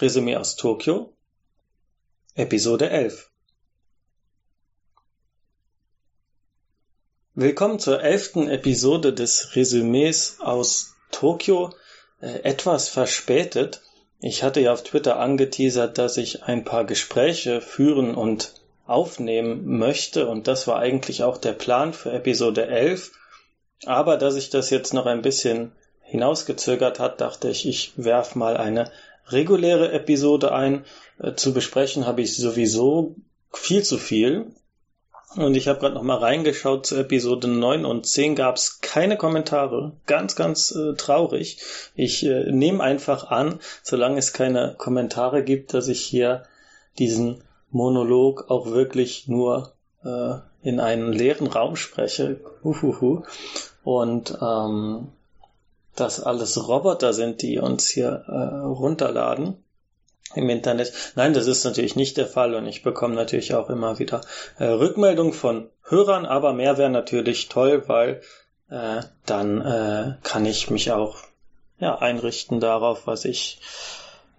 Resümee aus Tokio, Episode 11. Willkommen zur elften Episode des Resümees aus Tokio, äh, etwas verspätet. Ich hatte ja auf Twitter angeteasert, dass ich ein paar Gespräche führen und aufnehmen möchte und das war eigentlich auch der Plan für Episode 11. Aber da sich das jetzt noch ein bisschen hinausgezögert hat, dachte ich, ich werf mal eine reguläre Episode ein. Äh, zu besprechen habe ich sowieso viel zu viel. Und ich habe gerade noch mal reingeschaut zu Episode 9 und 10 gab es keine Kommentare. Ganz, ganz äh, traurig. Ich äh, nehme einfach an, solange es keine Kommentare gibt, dass ich hier diesen Monolog auch wirklich nur äh, in einen leeren Raum spreche. Uhuhu. Und ähm, dass alles Roboter sind, die uns hier äh, runterladen im Internet. Nein, das ist natürlich nicht der Fall und ich bekomme natürlich auch immer wieder äh, Rückmeldungen von Hörern, aber mehr wäre natürlich toll, weil äh, dann äh, kann ich mich auch ja, einrichten darauf, was ich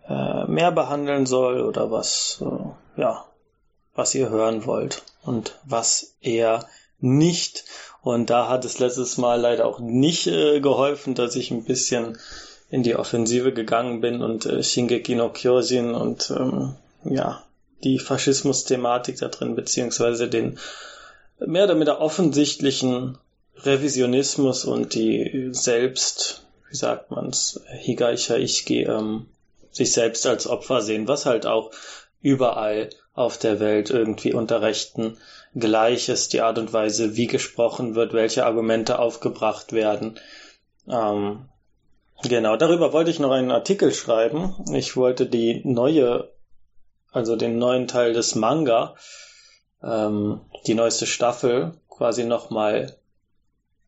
äh, mehr behandeln soll oder was äh, ja was ihr hören wollt und was eher nicht. Und da hat es letztes Mal leider auch nicht äh, geholfen, dass ich ein bisschen in die Offensive gegangen bin und äh, Shingeki no Kyojin und ähm, ja, die Faschismus-Thematik da drin, beziehungsweise den mehr oder minder offensichtlichen Revisionismus und die selbst, wie sagt man's, Higaicha Ishiki, ähm, sich selbst als Opfer sehen, was halt auch überall auf der Welt irgendwie unter Rechten gleich ist, die Art und Weise, wie gesprochen wird, welche Argumente aufgebracht werden. Ähm, genau, darüber wollte ich noch einen Artikel schreiben. Ich wollte die neue, also den neuen Teil des Manga, ähm, die neueste Staffel quasi nochmal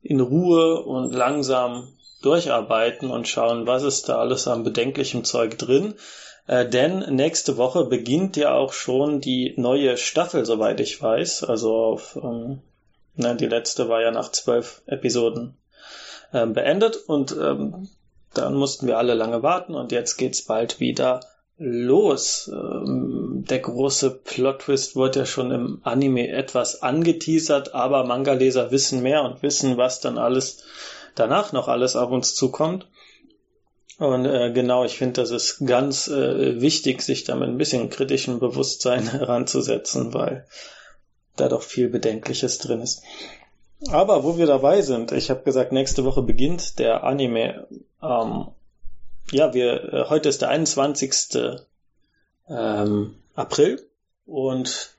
in Ruhe und langsam durcharbeiten und schauen, was ist da alles an bedenklichem Zeug drin. Äh, denn nächste Woche beginnt ja auch schon die neue Staffel, soweit ich weiß. Also auf, ähm, na, die letzte war ja nach zwölf Episoden ähm, beendet und ähm, dann mussten wir alle lange warten und jetzt geht's bald wieder los. Ähm, der große Plot-Twist wurde ja schon im Anime etwas angeteasert, aber Manga-Leser wissen mehr und wissen, was dann alles danach noch alles auf uns zukommt. Und äh, genau, ich finde, das ist ganz äh, wichtig, sich da mit ein bisschen kritischem Bewusstsein heranzusetzen, weil da doch viel Bedenkliches drin ist. Aber wo wir dabei sind, ich habe gesagt, nächste Woche beginnt der Anime. Ähm, ja, wir äh, heute ist der 21. Ähm, April und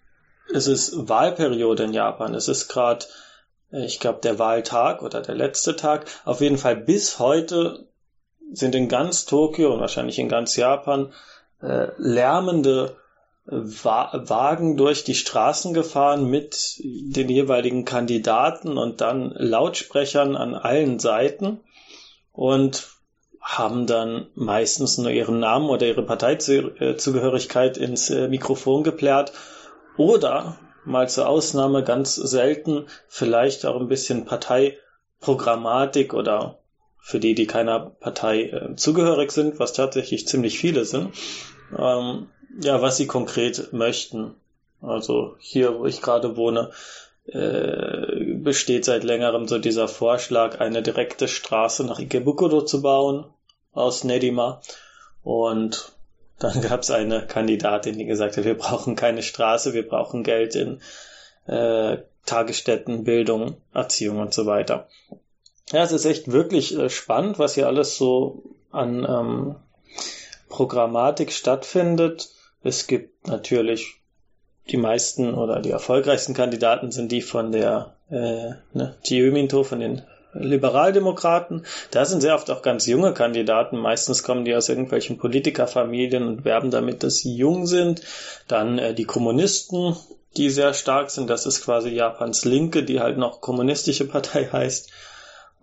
es ist Wahlperiode in Japan. Es ist gerade, äh, ich glaube, der Wahltag oder der letzte Tag. Auf jeden Fall bis heute sind in ganz Tokio und wahrscheinlich in ganz Japan äh, lärmende Wa Wagen durch die Straßen gefahren mit den jeweiligen Kandidaten und dann Lautsprechern an allen Seiten und haben dann meistens nur ihren Namen oder ihre Parteizugehörigkeit ins äh, Mikrofon geplärrt oder mal zur Ausnahme ganz selten vielleicht auch ein bisschen Parteiprogrammatik oder für die, die keiner Partei äh, zugehörig sind, was tatsächlich ziemlich viele sind, ähm, ja, was sie konkret möchten. Also hier, wo ich gerade wohne, äh, besteht seit längerem so dieser Vorschlag, eine direkte Straße nach Ikebukuro zu bauen aus Nedima. Und dann gab es eine Kandidatin, die gesagt hat, wir brauchen keine Straße, wir brauchen Geld in äh, Tagesstätten, Bildung, Erziehung und so weiter. Ja, es ist echt wirklich äh, spannend, was hier alles so an ähm, Programmatik stattfindet. Es gibt natürlich die meisten oder die erfolgreichsten Kandidaten sind die von der äh, ne, Minto, von den Liberaldemokraten. Da sind sehr oft auch ganz junge Kandidaten. Meistens kommen die aus irgendwelchen Politikerfamilien und werben damit, dass sie jung sind. Dann äh, die Kommunisten, die sehr stark sind. Das ist quasi Japans Linke, die halt noch kommunistische Partei heißt.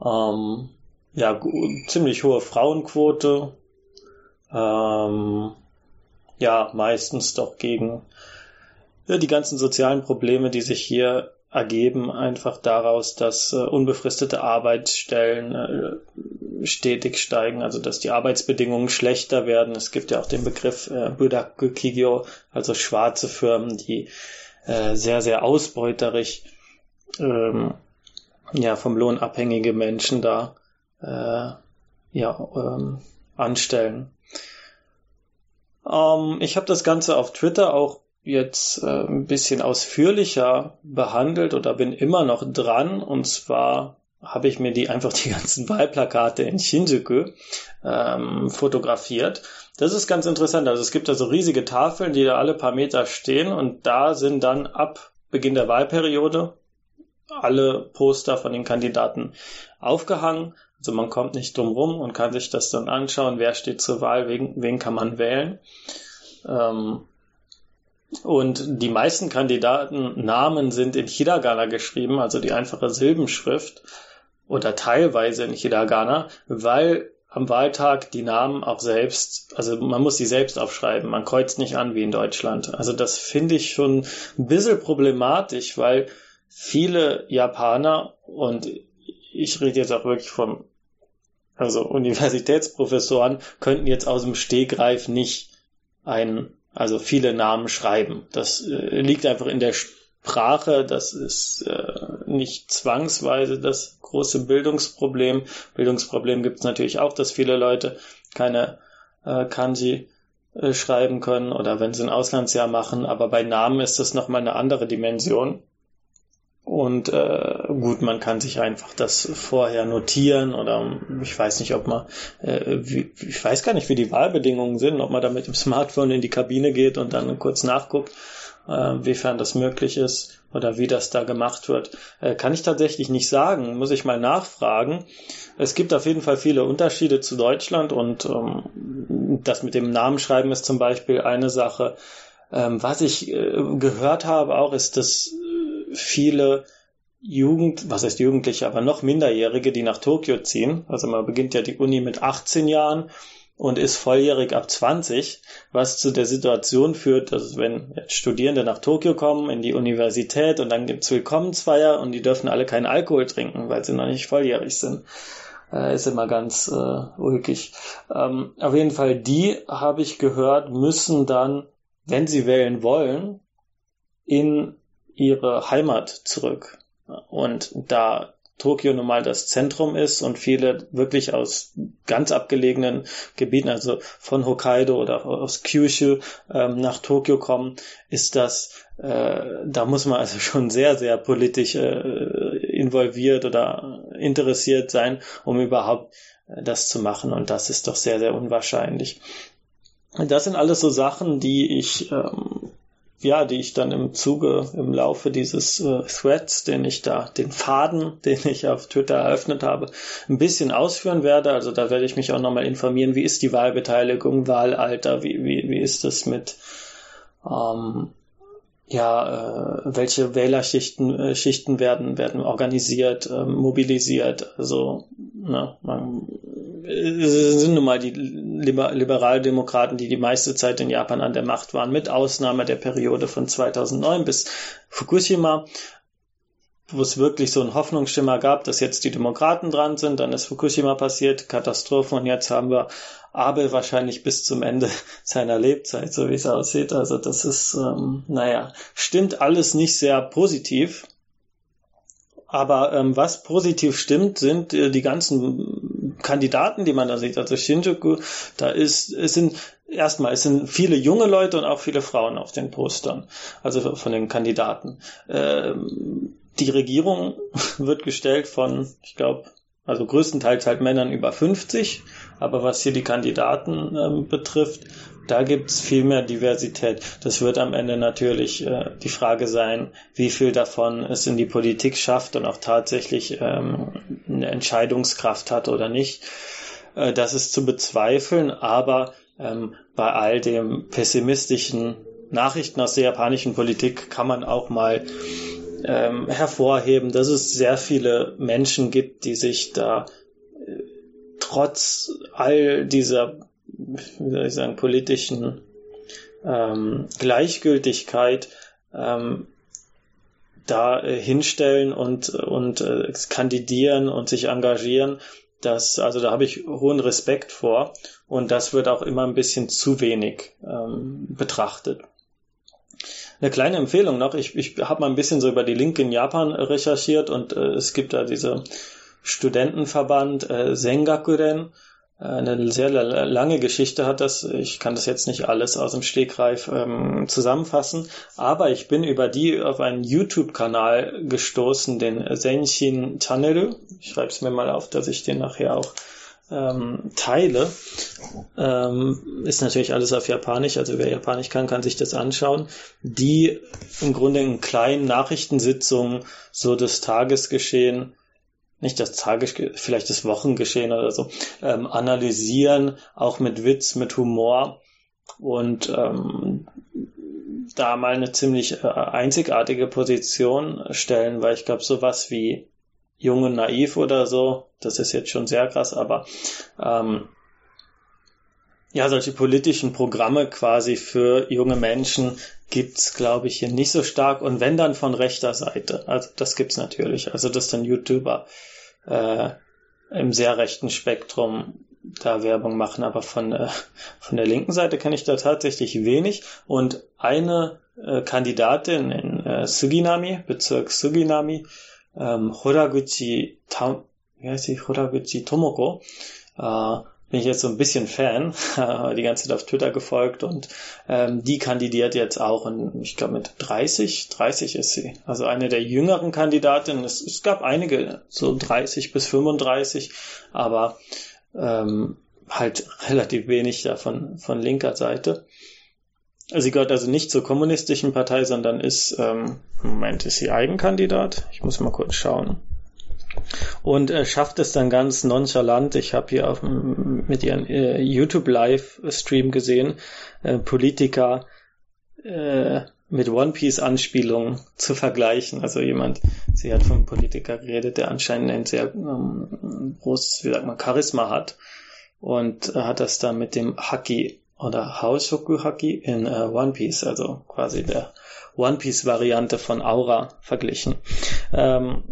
Ähm, ja, ziemlich hohe Frauenquote. Ähm, ja, meistens doch gegen ja, die ganzen sozialen Probleme, die sich hier ergeben einfach daraus, dass äh, unbefristete Arbeitsstellen äh, stetig steigen, also dass die Arbeitsbedingungen schlechter werden. Es gibt ja auch den Begriff äh, Budakugigyo, also schwarze Firmen, die äh, sehr, sehr ausbeuterisch ähm, ja, vom Lohn abhängige Menschen da äh, ja, ähm, anstellen. Ähm, ich habe das Ganze auf Twitter auch jetzt äh, ein bisschen ausführlicher behandelt oder bin immer noch dran. Und zwar habe ich mir die einfach die ganzen Wahlplakate in Shinjuku ähm, fotografiert. Das ist ganz interessant. Also es gibt da so riesige Tafeln, die da alle paar Meter stehen und da sind dann ab Beginn der Wahlperiode alle Poster von den Kandidaten aufgehangen. Also man kommt nicht drum rum und kann sich das dann anschauen, wer steht zur Wahl, wen, wen kann man wählen. Ähm, und die meisten Kandidatennamen sind in Hiragana geschrieben, also die einfache Silbenschrift oder teilweise in Hiragana, weil am Wahltag die Namen auch selbst, also man muss sie selbst aufschreiben, man kreuzt nicht an wie in Deutschland. Also das finde ich schon ein bisschen problematisch, weil viele Japaner und ich rede jetzt auch wirklich vom, also Universitätsprofessoren könnten jetzt aus dem Stegreif nicht ein also viele Namen schreiben. Das äh, liegt einfach in der Sprache, das ist äh, nicht zwangsweise das große Bildungsproblem. Bildungsproblem gibt es natürlich auch, dass viele Leute keine äh, Kanji äh, schreiben können oder wenn sie ein Auslandsjahr machen, aber bei Namen ist das nochmal eine andere Dimension. Und äh, gut, man kann sich einfach das vorher notieren oder ich weiß nicht, ob man, äh, wie, ich weiß gar nicht, wie die Wahlbedingungen sind, ob man da mit dem Smartphone in die Kabine geht und dann kurz nachguckt, äh, wiefern das möglich ist oder wie das da gemacht wird. Äh, kann ich tatsächlich nicht sagen, muss ich mal nachfragen. Es gibt auf jeden Fall viele Unterschiede zu Deutschland und ähm, das mit dem Namenschreiben ist zum Beispiel eine Sache. Ähm, was ich äh, gehört habe auch, ist, dass viele Jugend, was heißt Jugendliche, aber noch Minderjährige, die nach Tokio ziehen. Also man beginnt ja die Uni mit 18 Jahren und ist volljährig ab 20, was zu der Situation führt, dass wenn Studierende nach Tokio kommen, in die Universität und dann gibt's Willkommensfeier und die dürfen alle keinen Alkohol trinken, weil sie noch nicht volljährig sind. Äh, ist immer ganz äh, ulkig. Ähm, auf jeden Fall, die, habe ich gehört, müssen dann, wenn sie wählen wollen, in ihre Heimat zurück. Und da Tokio nun mal das Zentrum ist und viele wirklich aus ganz abgelegenen Gebieten, also von Hokkaido oder aus Kyushu ähm, nach Tokio kommen, ist das, äh, da muss man also schon sehr, sehr politisch äh, involviert oder interessiert sein, um überhaupt äh, das zu machen. Und das ist doch sehr, sehr unwahrscheinlich. Das sind alles so Sachen, die ich ähm, ja, die ich dann im Zuge, im Laufe dieses äh, Threads, den ich da, den Faden, den ich auf Twitter eröffnet habe, ein bisschen ausführen werde. Also da werde ich mich auch nochmal informieren, wie ist die Wahlbeteiligung, Wahlalter, wie, wie, wie ist es mit, ähm, ja, äh, welche Wählerschichten äh, Schichten werden, werden organisiert, äh, mobilisiert. Also, ne, man, sind nun mal die Liber Liberaldemokraten, die die meiste Zeit in Japan an der Macht waren, mit Ausnahme der Periode von 2009 bis Fukushima, wo es wirklich so einen Hoffnungsschimmer gab, dass jetzt die Demokraten dran sind, dann ist Fukushima passiert, Katastrophe und jetzt haben wir Abel wahrscheinlich bis zum Ende seiner Lebzeit, so wie es aussieht. Also das ist, ähm, naja, stimmt alles nicht sehr positiv. Aber ähm, was positiv stimmt, sind äh, die ganzen Kandidaten, die man da sieht. Also Shinjuku, da ist, es sind erstmal, es sind viele junge Leute und auch viele Frauen auf den Postern, also von den Kandidaten. Ähm, die Regierung wird gestellt von, ich glaube, also größtenteils halt Männern über 50, aber was hier die Kandidaten ähm, betrifft, da gibt's viel mehr Diversität. Das wird am Ende natürlich äh, die Frage sein, wie viel davon es in die Politik schafft und auch tatsächlich ähm, eine Entscheidungskraft hat oder nicht. Äh, das ist zu bezweifeln, aber ähm, bei all dem pessimistischen Nachrichten aus der japanischen Politik kann man auch mal ähm, hervorheben, dass es sehr viele Menschen gibt, die sich da äh, trotz all dieser wie soll ich sagen, politischen ähm, Gleichgültigkeit ähm, da äh, hinstellen und, und äh, kandidieren und sich engagieren. Das, also da habe ich hohen Respekt vor und das wird auch immer ein bisschen zu wenig ähm, betrachtet. Eine kleine Empfehlung noch, ich, ich habe mal ein bisschen so über die Linke in Japan recherchiert und äh, es gibt da diese Studentenverband äh, Sengakuren, eine sehr lange Geschichte hat das. Ich kann das jetzt nicht alles aus dem Stegreif ähm, zusammenfassen, aber ich bin über die auf einen YouTube-Kanal gestoßen, den Senshin Channel. Ich schreibe es mir mal auf, dass ich den nachher auch ähm, teile. Ähm, ist natürlich alles auf Japanisch, also wer Japanisch kann, kann sich das anschauen. Die im Grunde in kleinen Nachrichtensitzungen so das Tagesgeschehen nicht das Tages, vielleicht das Wochengeschehen oder so, ähm, analysieren, auch mit Witz, mit Humor und ähm, da mal eine ziemlich äh, einzigartige Position stellen, weil ich glaube, sowas wie Jung und Naiv oder so, das ist jetzt schon sehr krass, aber ähm, ja, solche politischen Programme quasi für junge Menschen gibt's, glaube ich, hier nicht so stark. Und wenn dann von rechter Seite. Also das gibt's natürlich. Also dass dann YouTuber äh, im sehr rechten Spektrum da Werbung machen, aber von, äh, von der linken Seite kenne ich da tatsächlich wenig. Und eine äh, Kandidatin in äh, Suginami, Bezirk Suginami, ähm, Horaguchi, Tam, wie heißt sie? Horaguchi Tomoko, äh, bin ich jetzt so ein bisschen Fan, die ganze Zeit auf Twitter gefolgt und ähm, die kandidiert jetzt auch und ich glaube mit 30, 30 ist sie. Also eine der jüngeren Kandidatinnen. Es, es gab einige, so 30 bis 35, aber ähm, halt relativ wenig davon von linker Seite. Sie gehört also nicht zur kommunistischen Partei, sondern ist, ähm, Moment, ist sie Eigenkandidat? Ich muss mal kurz schauen und äh, schafft es dann ganz nonchalant. Ich habe hier auf, mit ihren äh, YouTube Livestream gesehen, äh, Politiker äh, mit One Piece Anspielungen zu vergleichen. Also jemand, sie hat vom Politiker geredet, der anscheinend ein sehr ähm, großes, wie sagt man, Charisma hat und äh, hat das dann mit dem Haki oder Haoshoku Haki in äh, One Piece, also quasi der One Piece Variante von Aura verglichen. Ähm,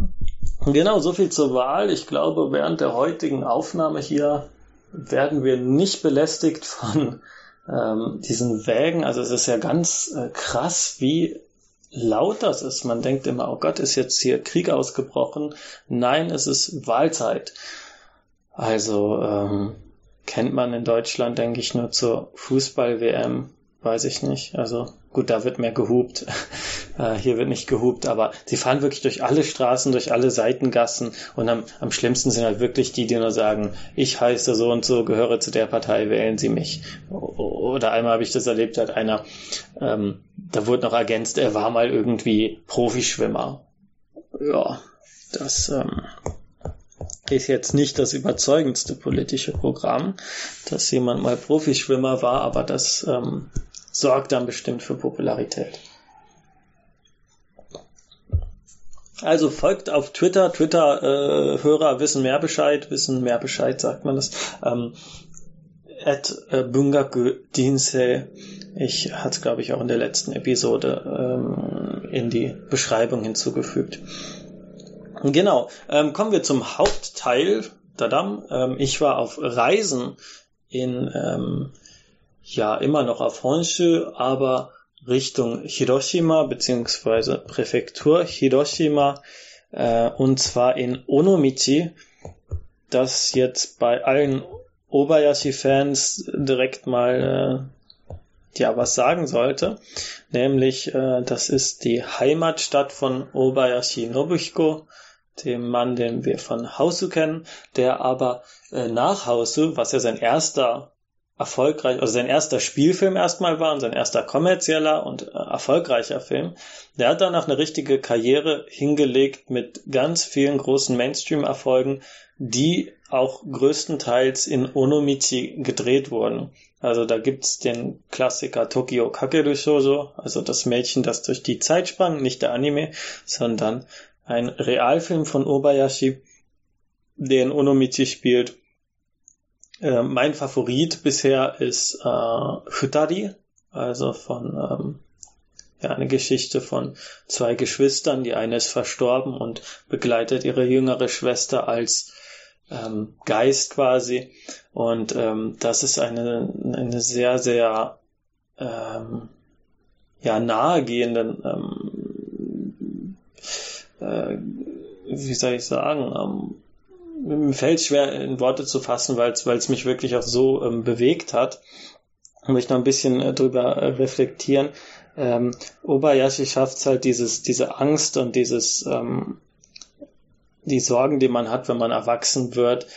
Genau, so viel zur Wahl. Ich glaube, während der heutigen Aufnahme hier werden wir nicht belästigt von ähm, diesen Wägen. Also es ist ja ganz äh, krass, wie laut das ist. Man denkt immer, oh Gott, ist jetzt hier Krieg ausgebrochen. Nein, es ist Wahlzeit. Also ähm, kennt man in Deutschland, denke ich, nur zur Fußball-WM weiß ich nicht. Also gut, da wird mehr gehupt. äh, hier wird nicht gehupt, aber sie fahren wirklich durch alle Straßen, durch alle Seitengassen und am, am schlimmsten sind halt wirklich die, die nur sagen, ich heiße so und so, gehöre zu der Partei, wählen Sie mich. Oder einmal habe ich das erlebt, hat einer, ähm, da wurde noch ergänzt, er war mal irgendwie Profischwimmer. Ja, das ähm, ist jetzt nicht das überzeugendste politische Programm, dass jemand mal Profischwimmer war, aber das ähm, sorgt dann bestimmt für Popularität. Also folgt auf Twitter. Twitter-Hörer äh, wissen mehr Bescheid, wissen mehr Bescheid, sagt man das. Ähm, at äh, Bungaku. Ich hatte es, glaube ich, auch in der letzten Episode ähm, in die Beschreibung hinzugefügt. Genau. Ähm, kommen wir zum Hauptteil. Dadam. Ähm, ich war auf Reisen in ähm, ja immer noch auf Honshu, aber Richtung Hiroshima beziehungsweise Präfektur Hiroshima äh, und zwar in Onomichi, das jetzt bei allen Obayashi-Fans direkt mal äh, ja was sagen sollte, nämlich äh, das ist die Heimatstadt von Obayashi Nobuhiko, dem Mann, den wir von Hausu kennen, der aber äh, nach Hausu, was ja sein erster erfolgreich, also sein erster Spielfilm erstmal war und sein erster kommerzieller und äh, erfolgreicher Film. Der hat danach eine richtige Karriere hingelegt mit ganz vielen großen Mainstream-Erfolgen, die auch größtenteils in Onomichi gedreht wurden. Also da gibt's den Klassiker Tokyo Kakeru Shoujo, also das Mädchen, das durch die Zeit sprang, nicht der Anime, sondern ein Realfilm von Obayashi, der in Onomichi spielt äh, mein Favorit bisher ist äh, Futari, also von ähm, ja eine Geschichte von zwei Geschwistern. Die eine ist verstorben und begleitet ihre jüngere Schwester als ähm, Geist quasi. Und ähm, das ist eine, eine sehr, sehr ähm, ja, nahegehenden, ähm, äh, wie soll ich sagen, ähm, mir fällt schwer in Worte zu fassen, weil es mich wirklich auch so ähm, bewegt hat. Ich möchte noch ein bisschen äh, drüber äh, reflektieren. Ähm, Obayashi schafft es halt dieses, diese Angst und dieses, ähm, die Sorgen, die man hat, wenn man erwachsen wird,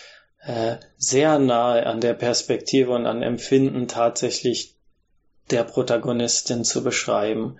äh, sehr nahe an der Perspektive und an Empfinden tatsächlich der Protagonistin zu beschreiben.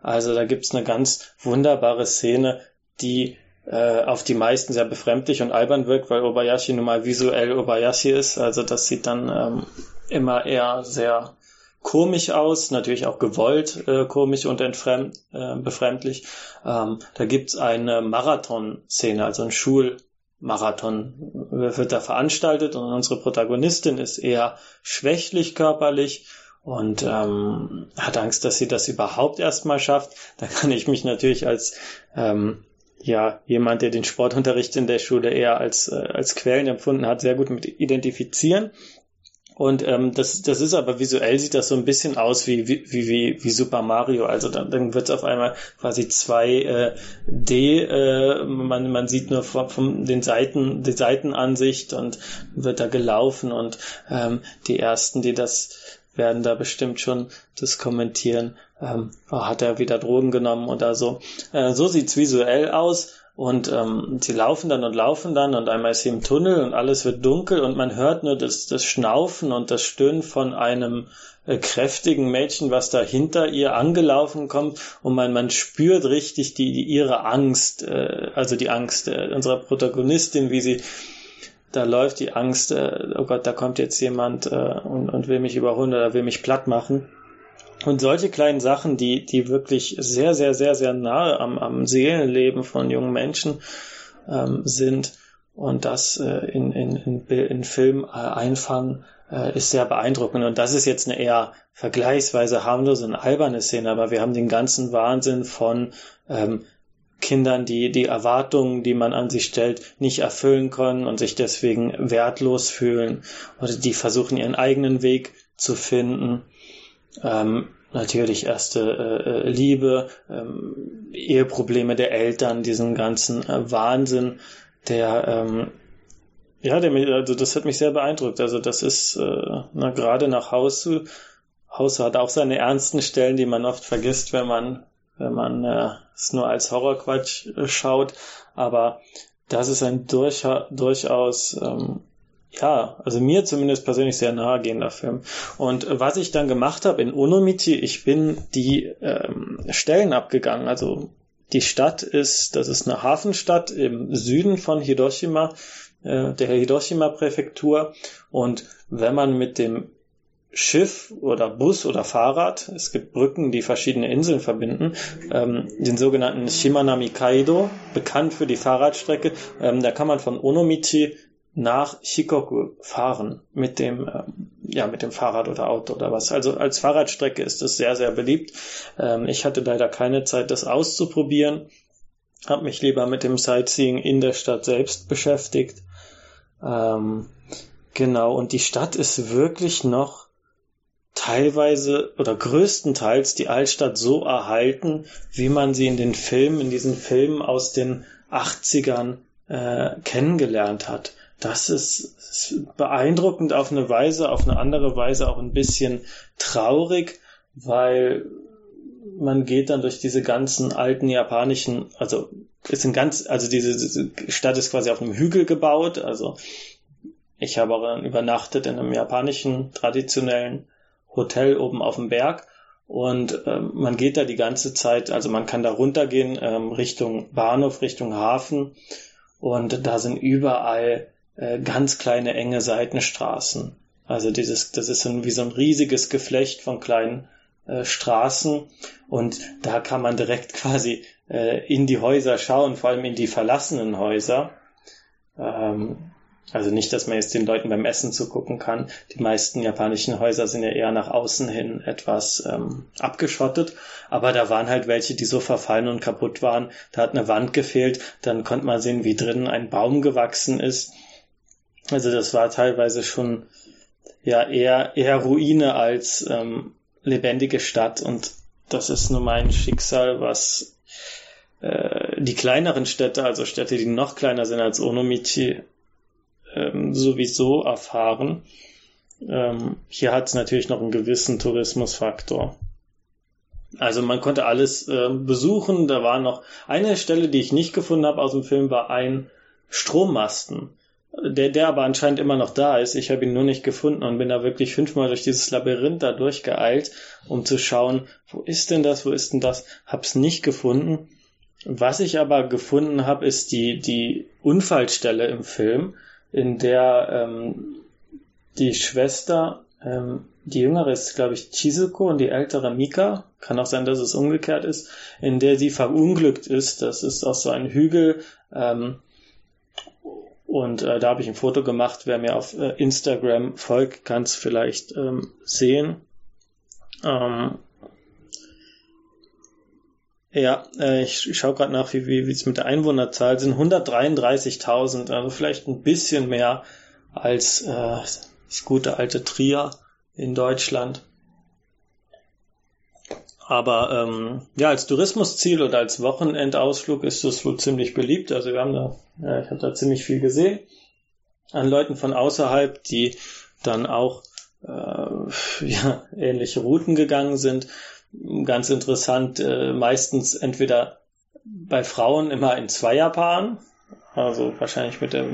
Also da gibt's eine ganz wunderbare Szene, die äh, auf die meisten sehr befremdlich und albern wirkt, weil Obayashi nun mal visuell Obayashi ist. Also das sieht dann ähm, immer eher sehr komisch aus, natürlich auch gewollt äh, komisch und entfremd, äh, befremdlich. Ähm, da gibt's eine Marathon-Szene, also ein Schulmarathon wird da veranstaltet und unsere Protagonistin ist eher schwächlich körperlich und ähm, hat Angst, dass sie das überhaupt erstmal schafft. Da kann ich mich natürlich als ähm, ja jemand, der den Sportunterricht in der Schule eher als äh, als Quellen empfunden hat, sehr gut mit identifizieren. Und ähm, das, das ist aber visuell sieht das so ein bisschen aus wie, wie, wie, wie Super Mario. Also dann, dann wird es auf einmal quasi 2D, äh, äh, man, man sieht nur von, von den Seiten, die Seitenansicht und wird da gelaufen und ähm, die ersten, die das werden da bestimmt schon das kommentieren. Ähm, oh, hat er wieder Drogen genommen oder so. Äh, so sieht's visuell aus. Und ähm, sie laufen dann und laufen dann und einmal ist sie im Tunnel und alles wird dunkel und man hört nur das, das Schnaufen und das Stöhnen von einem äh, kräftigen Mädchen, was da hinter ihr angelaufen kommt und man, man spürt richtig die, die ihre Angst, äh, also die Angst äh, unserer Protagonistin, wie sie da läuft die Angst, äh, oh Gott, da kommt jetzt jemand äh, und, und will mich überholen oder will mich platt machen. Und solche kleinen Sachen, die, die wirklich sehr, sehr, sehr, sehr nahe am, am Seelenleben von jungen Menschen ähm, sind und das äh, in, in, in, in Film äh, einfangen, äh, ist sehr beeindruckend. Und das ist jetzt eine eher vergleichsweise harmlose und alberne Szene, aber wir haben den ganzen Wahnsinn von ähm, Kindern, die die Erwartungen, die man an sie stellt, nicht erfüllen können und sich deswegen wertlos fühlen oder die versuchen ihren eigenen Weg zu finden. Ähm, natürlich erste äh, äh Liebe, ähm, Eheprobleme der Eltern, diesen ganzen äh, Wahnsinn, der ähm, ja, der also das hat mich sehr beeindruckt. Also das ist äh, na, gerade nach Hause, Hause hat auch seine ernsten Stellen, die man oft vergisst, wenn man wenn man äh, es nur als Horrorquatsch äh, schaut. Aber das ist ein durch, durchaus, ähm, ja, also mir zumindest persönlich sehr nahegehender Film. Und was ich dann gemacht habe in Onomichi, ich bin die ähm, Stellen abgegangen. Also die Stadt ist, das ist eine Hafenstadt im Süden von Hiroshima, äh, der Hiroshima-Präfektur. Und wenn man mit dem Schiff oder Bus oder Fahrrad, es gibt Brücken, die verschiedene Inseln verbinden, ähm, den sogenannten Shimanami Kaido, bekannt für die Fahrradstrecke. Ähm, da kann man von Onomichi nach Shikoku fahren mit dem ähm, ja mit dem Fahrrad oder Auto oder was. Also als Fahrradstrecke ist es sehr sehr beliebt. Ähm, ich hatte leider keine Zeit, das auszuprobieren, habe mich lieber mit dem Sightseeing in der Stadt selbst beschäftigt. Ähm, genau und die Stadt ist wirklich noch teilweise oder größtenteils die Altstadt so erhalten, wie man sie in den Filmen, in diesen Filmen aus den 80ern äh, kennengelernt hat. Das ist, ist beeindruckend auf eine Weise, auf eine andere Weise auch ein bisschen traurig, weil man geht dann durch diese ganzen alten japanischen, also ist ein ganz, also diese, diese Stadt ist quasi auf einem Hügel gebaut, also ich habe auch übernachtet in einem japanischen traditionellen Hotel oben auf dem Berg und ähm, man geht da die ganze Zeit, also man kann da runtergehen ähm, Richtung Bahnhof, Richtung Hafen und da sind überall äh, ganz kleine enge Seitenstraßen. Also dieses, das ist so wie so ein riesiges Geflecht von kleinen äh, Straßen und da kann man direkt quasi äh, in die Häuser schauen, vor allem in die verlassenen Häuser. Ähm, Also nicht, dass man jetzt den Leuten beim Essen zugucken kann. Die meisten japanischen Häuser sind ja eher nach außen hin etwas ähm, abgeschottet. Aber da waren halt welche, die so verfallen und kaputt waren. Da hat eine Wand gefehlt. Dann konnte man sehen, wie drinnen ein Baum gewachsen ist. Also das war teilweise schon ja eher eher Ruine als ähm, lebendige Stadt. Und das ist nur mein Schicksal, was äh, die kleineren Städte, also Städte, die noch kleiner sind als Onomichi, ähm, sowieso erfahren. Ähm, hier hat es natürlich noch einen gewissen Tourismusfaktor. Also man konnte alles äh, besuchen. Da war noch eine Stelle, die ich nicht gefunden habe aus dem Film, war ein Strommasten, der, der aber anscheinend immer noch da ist. Ich habe ihn nur nicht gefunden und bin da wirklich fünfmal durch dieses Labyrinth da durchgeeilt, um zu schauen, wo ist denn das, wo ist denn das? Hab's nicht gefunden. Was ich aber gefunden habe, ist die, die Unfallstelle im Film in der ähm, die Schwester, ähm, die jüngere ist, glaube ich, Chizuko und die ältere Mika, kann auch sein, dass es umgekehrt ist, in der sie verunglückt ist. Das ist auch so ein Hügel. Ähm, und äh, da habe ich ein Foto gemacht. Wer mir auf äh, Instagram folgt, kann es vielleicht ähm, sehen. Ähm, ja, äh, ich schaue gerade nach, wie wie es mit der Einwohnerzahl sind. 133.000, also vielleicht ein bisschen mehr als äh, das gute alte Trier in Deutschland. Aber ähm, ja, als Tourismusziel oder als Wochenendausflug ist das wohl ziemlich beliebt. Also wir haben da, ja, ich habe da ziemlich viel gesehen an Leuten von außerhalb, die dann auch äh, ja, ähnliche Routen gegangen sind ganz interessant, äh, meistens entweder bei Frauen immer in Zweierpaaren, also wahrscheinlich mit der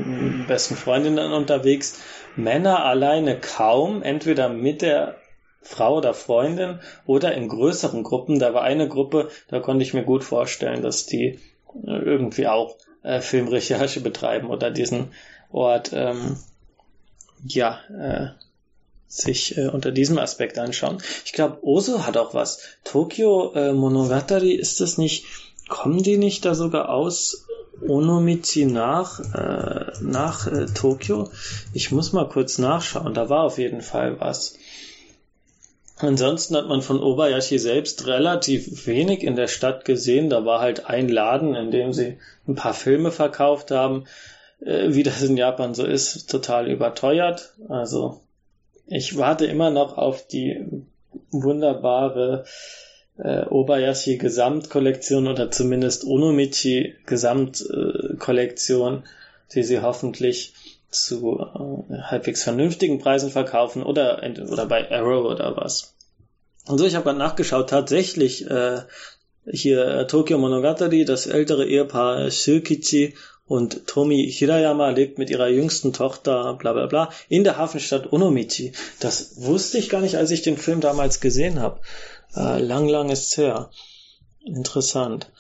besten Freundin dann unterwegs, Männer alleine kaum, entweder mit der Frau oder Freundin oder in größeren Gruppen. Da war eine Gruppe, da konnte ich mir gut vorstellen, dass die äh, irgendwie auch äh, Filmrecherche betreiben oder diesen Ort ähm, ja äh, sich äh, unter diesem Aspekt anschauen. Ich glaube, Oso hat auch was. Tokyo äh, Monogatari, ist das nicht, kommen die nicht da sogar aus Onomichi nach, äh, nach äh, Tokio? Ich muss mal kurz nachschauen, da war auf jeden Fall was. Ansonsten hat man von Obayashi selbst relativ wenig in der Stadt gesehen. Da war halt ein Laden, in dem sie ein paar Filme verkauft haben. Äh, wie das in Japan so ist, total überteuert. Also ich warte immer noch auf die wunderbare äh, Obayashi Gesamtkollektion oder zumindest Onomichi Gesamtkollektion, die sie hoffentlich zu äh, halbwegs vernünftigen Preisen verkaufen oder, oder bei Arrow oder was. Und so, ich habe gerade nachgeschaut, tatsächlich äh, hier äh, Tokyo Monogatari, das ältere Ehepaar Shilkichi und Tomi Hirayama lebt mit ihrer jüngsten Tochter, bla bla bla, in der Hafenstadt Onomichi. Das wusste ich gar nicht, als ich den Film damals gesehen habe. Äh, lang, lang ist's her. Interessant.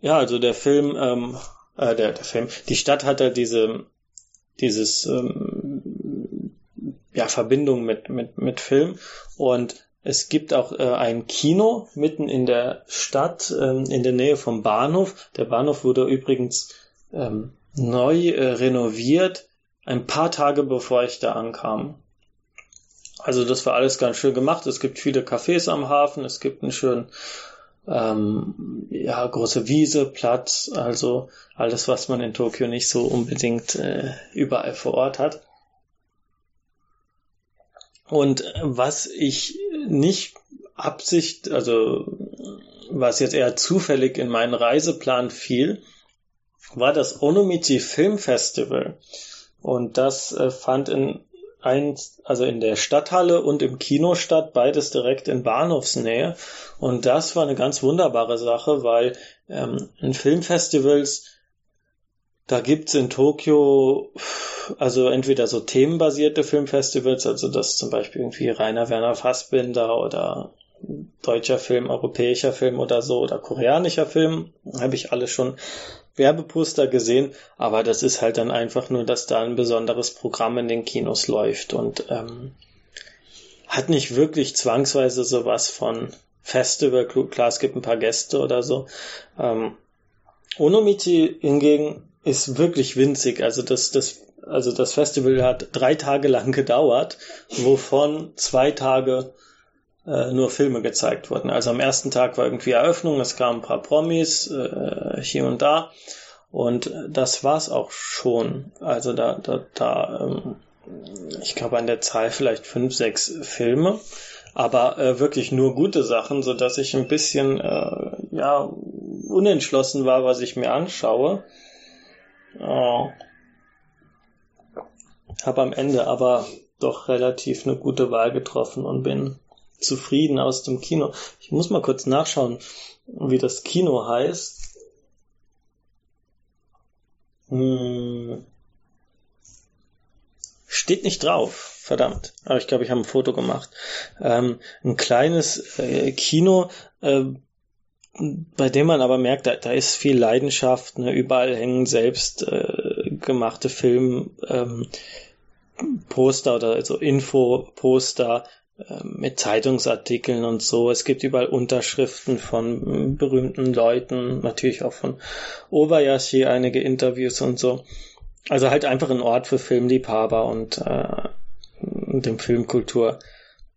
Ja, also der Film, ähm, äh, der, der Film, die Stadt hat ja diese, dieses, ähm, ja, Verbindung mit, mit, mit Film und es gibt auch äh, ein Kino mitten in der Stadt, ähm, in der Nähe vom Bahnhof. Der Bahnhof wurde übrigens ähm, neu äh, renoviert, ein paar Tage bevor ich da ankam. Also das war alles ganz schön gemacht. Es gibt viele Cafés am Hafen, es gibt einen schönen ähm, ja, große Wiese, Platz, also alles, was man in Tokio nicht so unbedingt äh, überall vor Ort hat. Und was ich nicht Absicht, also was jetzt eher zufällig in meinen Reiseplan fiel, war das Onomichi Film Festival. Und das äh, fand in ein, also in der Stadthalle und im Kino statt, beides direkt in Bahnhofsnähe. Und das war eine ganz wunderbare Sache, weil ähm, in Filmfestivals, da gibt's in Tokio also entweder so themenbasierte Filmfestivals, also das zum Beispiel irgendwie Rainer Werner Fassbinder oder deutscher Film, europäischer Film oder so oder koreanischer Film, habe ich alles schon Werbeposter gesehen, aber das ist halt dann einfach nur, dass da ein besonderes Programm in den Kinos läuft und ähm, hat nicht wirklich zwangsweise sowas von Festival. Klar, es gibt ein paar Gäste oder so. Ähm, Onomichi hingegen ist wirklich winzig. Also das, das also das Festival hat drei Tage lang gedauert, wovon zwei Tage äh, nur Filme gezeigt wurden. Also am ersten Tag war irgendwie Eröffnung, es kamen ein paar Promis äh, hier und da und das war's auch schon. Also da, da, da ähm, ich glaube an der Zahl vielleicht fünf, sechs Filme, aber äh, wirklich nur gute Sachen, so dass ich ein bisschen äh, ja unentschlossen war, was ich mir anschaue. Oh. Habe am Ende aber doch relativ eine gute Wahl getroffen und bin zufrieden aus dem Kino. Ich muss mal kurz nachschauen, wie das Kino heißt. Hm. Steht nicht drauf, verdammt. Aber ich glaube, ich habe ein Foto gemacht. Ähm, ein kleines äh, Kino, äh, bei dem man aber merkt, da, da ist viel Leidenschaft. Ne? Überall hängen selbst äh, gemachte Film. Ähm, Poster oder also Info-Poster ähm, mit Zeitungsartikeln und so. Es gibt überall Unterschriften von berühmten Leuten, natürlich auch von Obayashi einige Interviews und so. Also halt einfach ein Ort für Filmliebhaber und äh, dem Filmkultur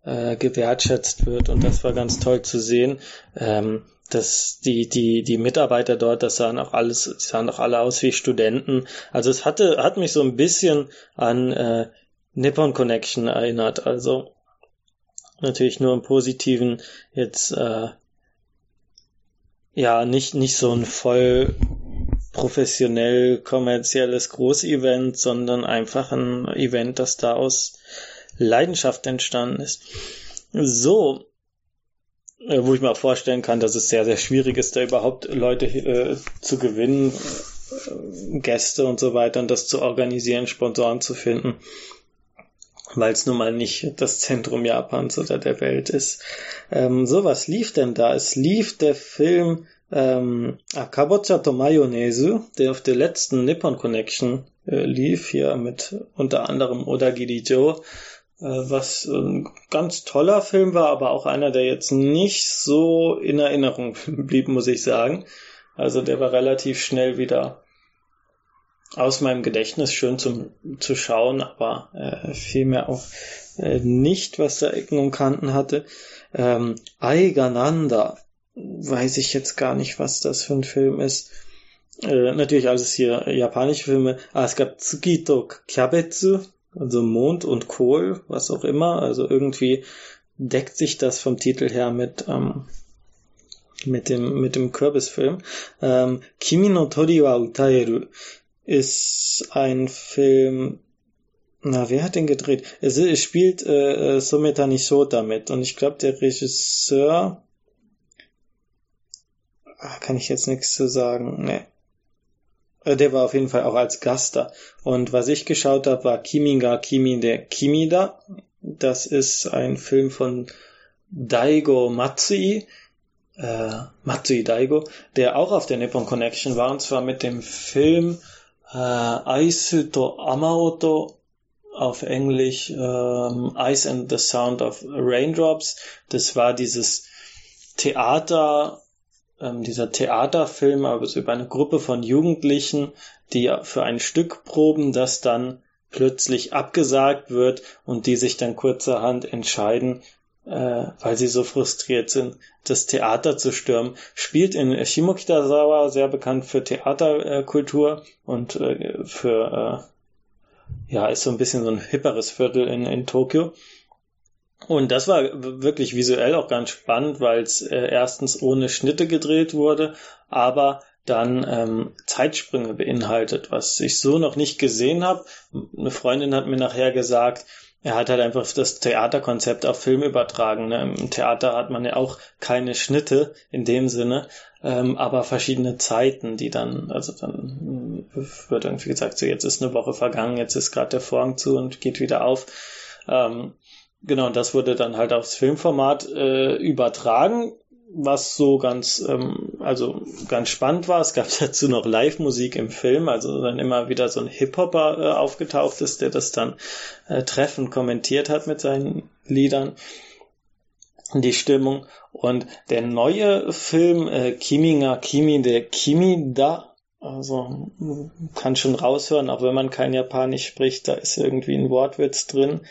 äh, gewertschätzt wird und das war ganz toll zu sehen. Ähm, dass die, die, die Mitarbeiter dort, das sahen auch alles, sahen auch alle aus wie Studenten. Also es hatte, hat mich so ein bisschen an äh, Nippon Connection erinnert. Also natürlich nur im Positiven jetzt äh, ja nicht nicht so ein voll professionell kommerzielles Großevent, sondern einfach ein Event, das da aus Leidenschaft entstanden ist. So, wo ich mir auch vorstellen kann, dass es sehr, sehr schwierig ist, da überhaupt Leute äh, zu gewinnen, äh, Gäste und so weiter und das zu organisieren, Sponsoren zu finden weil es nun mal nicht das Zentrum Japans oder der Welt ist. Ähm, so, was lief denn da? Es lief der Film ähm, Akabocha to Mayonnaise, der auf der letzten Nippon Connection äh, lief, hier mit unter anderem Odagiri Joe, äh, was ein ganz toller Film war, aber auch einer, der jetzt nicht so in Erinnerung blieb, muss ich sagen. Also der war relativ schnell wieder aus meinem Gedächtnis schön zum zu schauen, aber äh, vielmehr auch äh, nicht, was da Ecken und Kanten hatte. Ähm, Aigananda, weiß ich jetzt gar nicht, was das für ein Film ist. Äh, natürlich alles hier japanische Filme. Ah, es gab Tsukito Kyabetsu, also Mond und Kohl, was auch immer. Also irgendwie deckt sich das vom Titel her mit ähm, mit dem mit dem Kürbisfilm. Ähm, Kimi no Tori wa Utaeru ist ein Film, na, wer hat den gedreht? Es, es spielt äh, äh Someta Nishota mit und ich glaube, der Regisseur, ach, kann ich jetzt nichts zu sagen, ne. Der war auf jeden Fall auch als Gast da. Und was ich geschaut habe, war Kiminga Kimi der Kimida. Das ist ein Film von Daigo Matsui, äh, Matsui Daigo, der auch auf der Nippon Connection war, und zwar mit dem Film äh, Ice to Amaoto auf Englisch ähm, Ice and the Sound of Raindrops. Das war dieses Theater, ähm, dieser Theaterfilm, aber so über eine Gruppe von Jugendlichen, die für ein Stück proben, das dann plötzlich abgesagt wird und die sich dann kurzerhand entscheiden, äh, weil sie so frustriert sind, das Theater zu stürmen. Spielt in Shimokitazawa, sehr bekannt für Theaterkultur und äh, für, äh, ja, ist so ein bisschen so ein hipperes Viertel in, in Tokio. Und das war wirklich visuell auch ganz spannend, weil es äh, erstens ohne Schnitte gedreht wurde, aber dann ähm, Zeitsprünge beinhaltet, was ich so noch nicht gesehen habe. Eine Freundin hat mir nachher gesagt, er hat halt einfach das Theaterkonzept auf Film übertragen. Ne? Im Theater hat man ja auch keine Schnitte in dem Sinne, ähm, aber verschiedene Zeiten, die dann, also dann wird irgendwie gesagt, so jetzt ist eine Woche vergangen, jetzt ist gerade der Vorhang zu und geht wieder auf. Ähm, genau, und das wurde dann halt aufs Filmformat äh, übertragen was so ganz, ähm, also ganz spannend war. Es gab dazu noch Live-Musik im Film, also dann immer wieder so ein Hip-Hopper äh, aufgetaucht ist, der das dann äh, treffend kommentiert hat mit seinen Liedern. Die Stimmung. Und der neue Film, äh, Kimi nga Kimi, der Kimi da, Also kann schon raushören, auch wenn man kein Japanisch spricht, da ist irgendwie ein Wortwitz drin.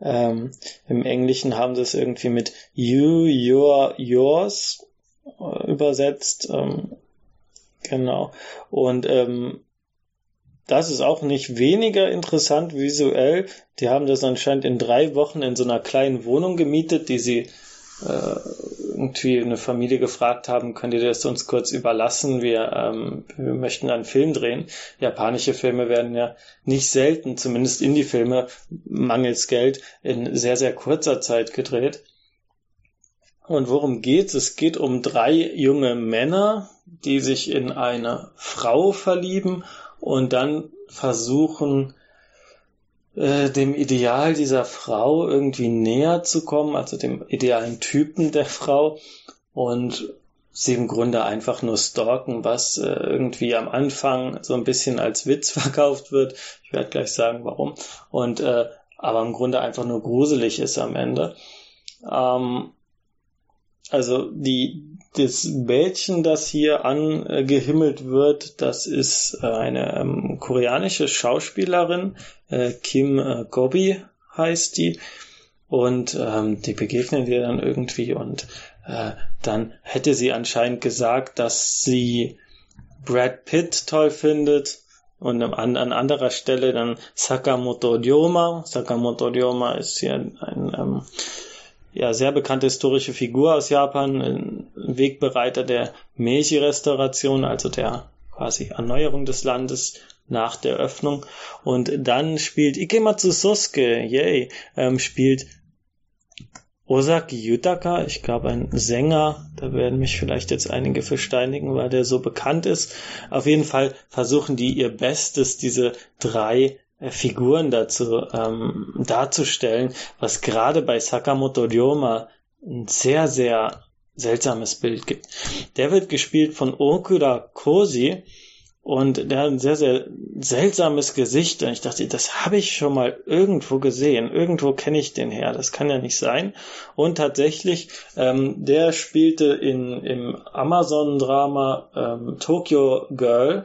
Ähm, Im Englischen haben sie es irgendwie mit you, your, yours äh, übersetzt. Ähm, genau. Und ähm, das ist auch nicht weniger interessant visuell. Die haben das anscheinend in drei Wochen in so einer kleinen Wohnung gemietet, die sie irgendwie eine Familie gefragt haben, könnt ihr das uns kurz überlassen? Wir, ähm, wir möchten einen Film drehen. Japanische Filme werden ja nicht selten, zumindest Indie-Filme, mangels Geld, in sehr, sehr kurzer Zeit gedreht. Und worum geht's? Es geht um drei junge Männer, die sich in eine Frau verlieben und dann versuchen, äh, dem Ideal dieser Frau irgendwie näher zu kommen, also dem idealen Typen der Frau und sie im Grunde einfach nur stalken, was äh, irgendwie am Anfang so ein bisschen als Witz verkauft wird. Ich werde gleich sagen, warum. Und äh, aber im Grunde einfach nur gruselig ist am Ende. Ähm, also die das Mädchen, das hier angehimmelt wird, das ist äh, eine ähm, koreanische Schauspielerin, äh, Kim äh, Gobi heißt die. Und ähm, die begegnen wir dann irgendwie und äh, dann hätte sie anscheinend gesagt, dass sie Brad Pitt toll findet und an, an anderer Stelle dann Sakamoto Ryoma. Sakamoto Ryoma ist hier ein, ein ähm, ja, sehr bekannte historische Figur aus Japan, ein Wegbereiter der Meiji-Restauration, also der quasi Erneuerung des Landes nach der Öffnung. Und dann spielt Ikematsu Sosuke, yay, ähm, spielt Osaki Yutaka, ich glaube ein Sänger, da werden mich vielleicht jetzt einige versteinigen, weil der so bekannt ist. Auf jeden Fall versuchen die ihr Bestes, diese drei Figuren dazu ähm, darzustellen, was gerade bei Sakamoto Ryoma ein sehr, sehr seltsames Bild gibt. Der wird gespielt von Okura Kosi, und der hat ein sehr, sehr seltsames Gesicht. Und ich dachte, das habe ich schon mal irgendwo gesehen. Irgendwo kenne ich den her. Das kann ja nicht sein. Und tatsächlich, ähm, der spielte in, im Amazon-Drama ähm, Tokyo Girl,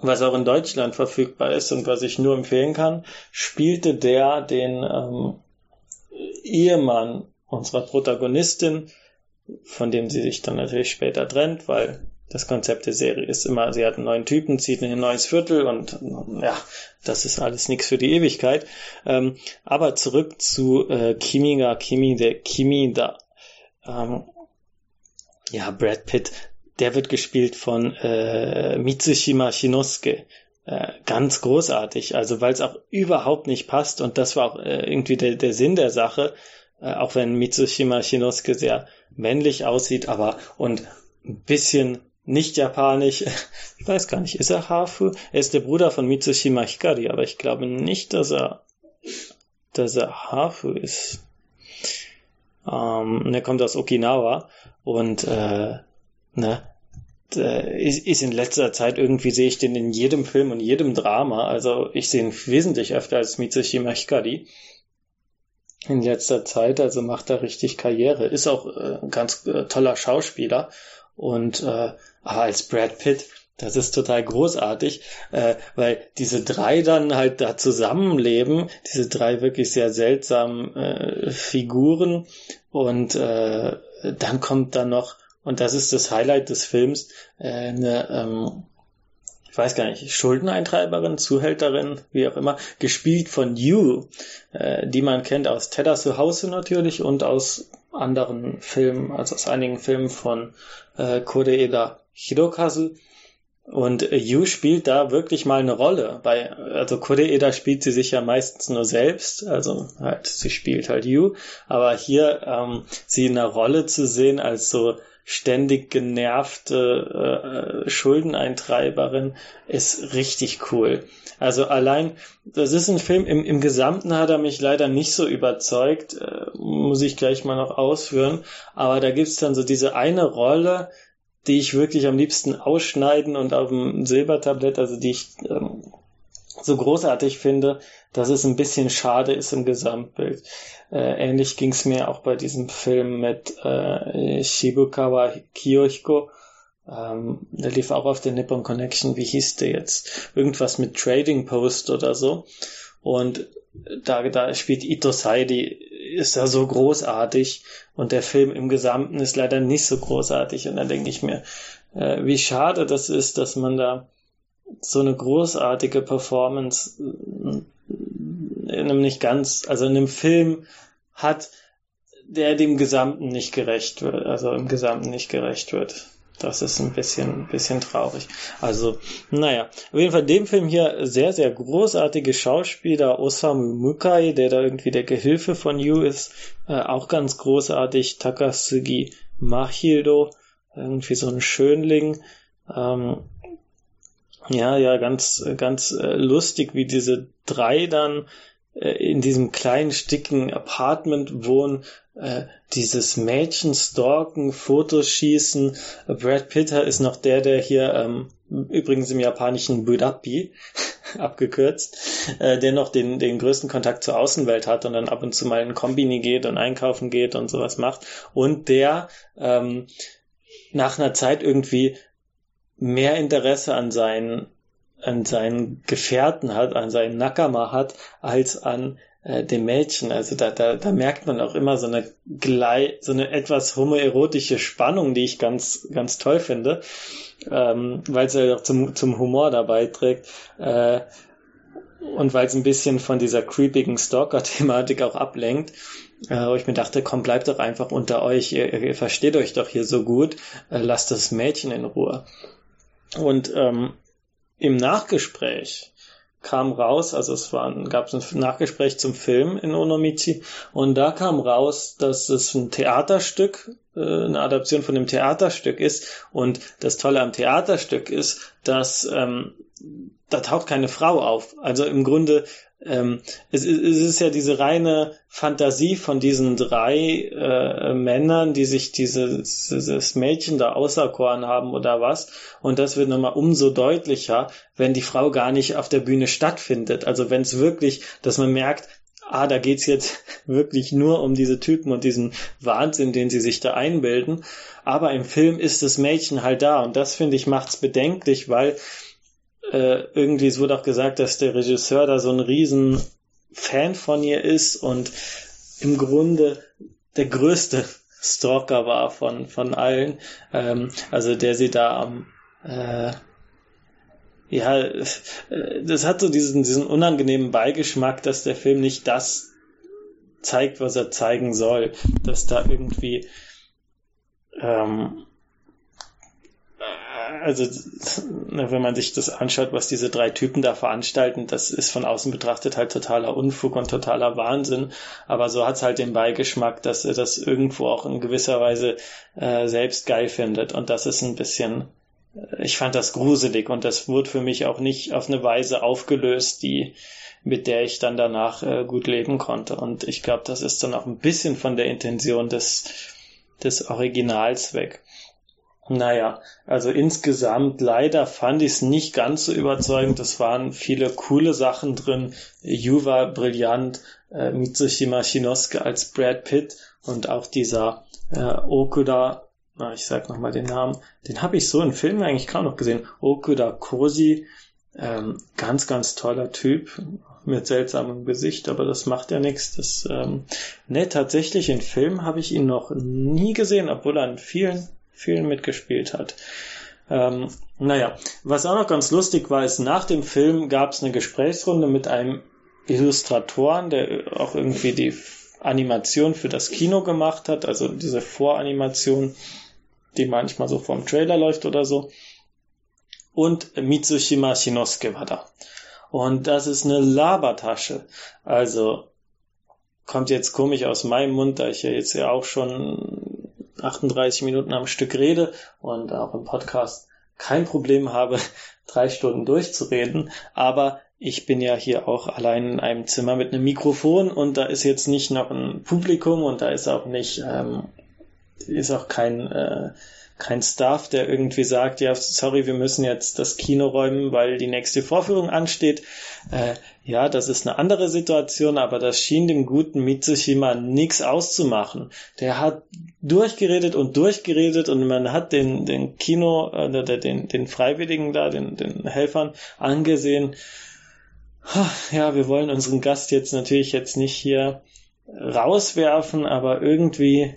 was auch in Deutschland verfügbar ist und was ich nur empfehlen kann, spielte der den ähm, Ehemann unserer Protagonistin, von dem sie sich dann natürlich später trennt, weil das Konzept der Serie ist immer, sie hat einen neuen Typen, zieht in ein neues Viertel und ja, das ist alles nichts für die Ewigkeit. Ähm, aber zurück zu äh, Kimi ga Kimi, der Kimi da. Ähm, ja, Brad Pitt, der wird gespielt von äh, Mitsushima Shinosuke. Äh, ganz großartig, also weil es auch überhaupt nicht passt und das war auch äh, irgendwie der, der Sinn der Sache, äh, auch wenn Mitsushima Shinosuke sehr männlich aussieht, aber und ein bisschen nicht japanisch. Ich weiß gar nicht, ist er Hafu? Er ist der Bruder von Mitsushima Hikari, aber ich glaube nicht, dass er, dass er Hafu ist. Ähm, er kommt aus Okinawa und äh, ne, ist, ist in letzter Zeit irgendwie sehe ich den in jedem Film und jedem Drama. Also ich sehe ihn wesentlich öfter als Mitsushima Hikari. In letzter Zeit, also macht er richtig Karriere, ist auch äh, ein ganz äh, toller Schauspieler. Und äh, als Brad Pitt, das ist total großartig, äh, weil diese drei dann halt da zusammenleben, diese drei wirklich sehr seltsamen äh, Figuren. Und äh, dann kommt dann noch, und das ist das Highlight des Films, äh, eine, ähm, ich weiß gar nicht, Schuldeneintreiberin, Zuhälterin, wie auch immer, gespielt von Yu, äh, die man kennt aus Ted zu Hause natürlich und aus anderen Filmen, also aus einigen Filmen von äh, Koreeda Hirokazu. Und Yu spielt da wirklich mal eine Rolle. Bei, also Koreeda spielt sie sich ja meistens nur selbst, also halt, sie spielt halt Yu. Aber hier ähm, sie in einer Rolle zu sehen als so ständig genervte äh, Schuldeneintreiberin ist richtig cool. Also allein, das ist ein Film, im, im Gesamten hat er mich leider nicht so überzeugt, äh, muss ich gleich mal noch ausführen, aber da gibt's dann so diese eine Rolle, die ich wirklich am liebsten ausschneiden und auf dem Silbertablett, also die ich ähm, so großartig finde, dass es ein bisschen schade ist im Gesamtbild. Äh, ähnlich ging es mir auch bei diesem Film mit äh, Shibukawa Kiyohiko, Ähm, der lief auch auf der Nippon Connection. Wie hieß der jetzt? Irgendwas mit Trading Post oder so. Und da, da spielt Ito Sai, die ist da so großartig und der Film im Gesamten ist leider nicht so großartig. Und dann denke ich mir, äh, wie schade das ist, dass man da so eine großartige Performance in einem nicht ganz, also in einem Film hat, der dem Gesamten nicht gerecht wird, also im Gesamten nicht gerecht wird. Das ist ein bisschen, bisschen traurig. Also, naja, auf jeden Fall dem Film hier sehr, sehr großartige Schauspieler. Osamu Mukai, der da irgendwie der Gehilfe von Yu ist, äh, auch ganz großartig. Takasugi Machildo, irgendwie so ein Schönling. Ähm, ja, ja, ganz, ganz äh, lustig, wie diese drei dann äh, in diesem kleinen, sticken Apartment wohnen, äh, dieses Mädchen stalken, Fotos schießen. Brad Pitt ist noch der, der hier, ähm, übrigens im japanischen Budapi, abgekürzt, äh, der noch den, den größten Kontakt zur Außenwelt hat und dann ab und zu mal in Kombini geht und einkaufen geht und sowas macht. Und der ähm, nach einer Zeit irgendwie mehr Interesse an seinen an seinen Gefährten hat, an seinen Nakama hat, als an äh, dem Mädchen. Also da, da, da merkt man auch immer so eine Glei so eine etwas homoerotische Spannung, die ich ganz, ganz toll finde, ähm, weil es ja auch zum, zum Humor dabei trägt. Äh, und weil es ein bisschen von dieser creepigen Stalker-Thematik auch ablenkt, äh, wo ich mir dachte, komm, bleibt doch einfach unter euch, ihr, ihr versteht euch doch hier so gut, äh, lasst das Mädchen in Ruhe. Und ähm, im Nachgespräch kam raus, also es war, gab ein Nachgespräch zum Film in Onomichi und da kam raus, dass es ein Theaterstück, äh, eine Adaption von dem Theaterstück ist. Und das Tolle am Theaterstück ist, dass ähm, da taucht keine Frau auf. Also im Grunde ähm, es, es, ist ja diese reine Fantasie von diesen drei äh, Männern, die sich dieses, dieses Mädchen da auserkoren haben oder was. Und das wird nochmal umso deutlicher, wenn die Frau gar nicht auf der Bühne stattfindet. Also wenn es wirklich, dass man merkt, ah, da geht's jetzt wirklich nur um diese Typen und diesen Wahnsinn, den sie sich da einbilden. Aber im Film ist das Mädchen halt da und das finde ich macht's bedenklich, weil äh, irgendwie, es wurde auch gesagt, dass der Regisseur da so ein riesen Fan von ihr ist und im Grunde der größte Stalker war von, von allen. Ähm, also der sie da am äh, ja, äh, das hat so diesen, diesen unangenehmen Beigeschmack, dass der Film nicht das zeigt, was er zeigen soll. Dass da irgendwie ähm, also wenn man sich das anschaut, was diese drei Typen da veranstalten, das ist von außen betrachtet halt totaler Unfug und totaler Wahnsinn. Aber so hat's halt den Beigeschmack, dass er das irgendwo auch in gewisser Weise äh, selbst geil findet. Und das ist ein bisschen, äh, ich fand das gruselig und das wurde für mich auch nicht auf eine Weise aufgelöst, die mit der ich dann danach äh, gut leben konnte. Und ich glaube, das ist dann auch ein bisschen von der Intention des, des Originals weg. Naja, also insgesamt leider fand ich es nicht ganz so überzeugend. Es waren viele coole Sachen drin. Juva brillant, äh, Mitsushima Shinosuke als Brad Pitt und auch dieser äh, Okuda, na, ich sag nochmal den Namen, den habe ich so in Filmen eigentlich kaum noch gesehen. Okuda Kosi, ähm, ganz, ganz toller Typ mit seltsamem Gesicht, aber das macht ja nichts. Das, ähm, ne, tatsächlich in Filmen habe ich ihn noch nie gesehen, obwohl er in vielen vielen mitgespielt hat. Ähm, naja, was auch noch ganz lustig war, ist, nach dem Film gab es eine Gesprächsrunde mit einem Illustratoren, der auch irgendwie die Animation für das Kino gemacht hat, also diese Voranimation, die manchmal so vorm Trailer läuft oder so. Und Mitsushima Shinosuke war da. Und das ist eine Labertasche. Also kommt jetzt komisch aus meinem Mund, da ich ja jetzt ja auch schon 38 Minuten am Stück rede und auch im Podcast kein Problem habe, drei Stunden durchzureden, aber ich bin ja hier auch allein in einem Zimmer mit einem Mikrofon und da ist jetzt nicht noch ein Publikum und da ist auch nicht ähm, ist auch kein, äh, kein Staff, der irgendwie sagt, ja, sorry, wir müssen jetzt das Kino räumen, weil die nächste Vorführung ansteht. Äh, ja, das ist eine andere Situation, aber das schien dem guten Mitsushima nichts auszumachen. Der hat durchgeredet und durchgeredet und man hat den, den Kino, äh, den, den Freiwilligen da, den, den Helfern angesehen. Ja, wir wollen unseren Gast jetzt natürlich jetzt nicht hier rauswerfen, aber irgendwie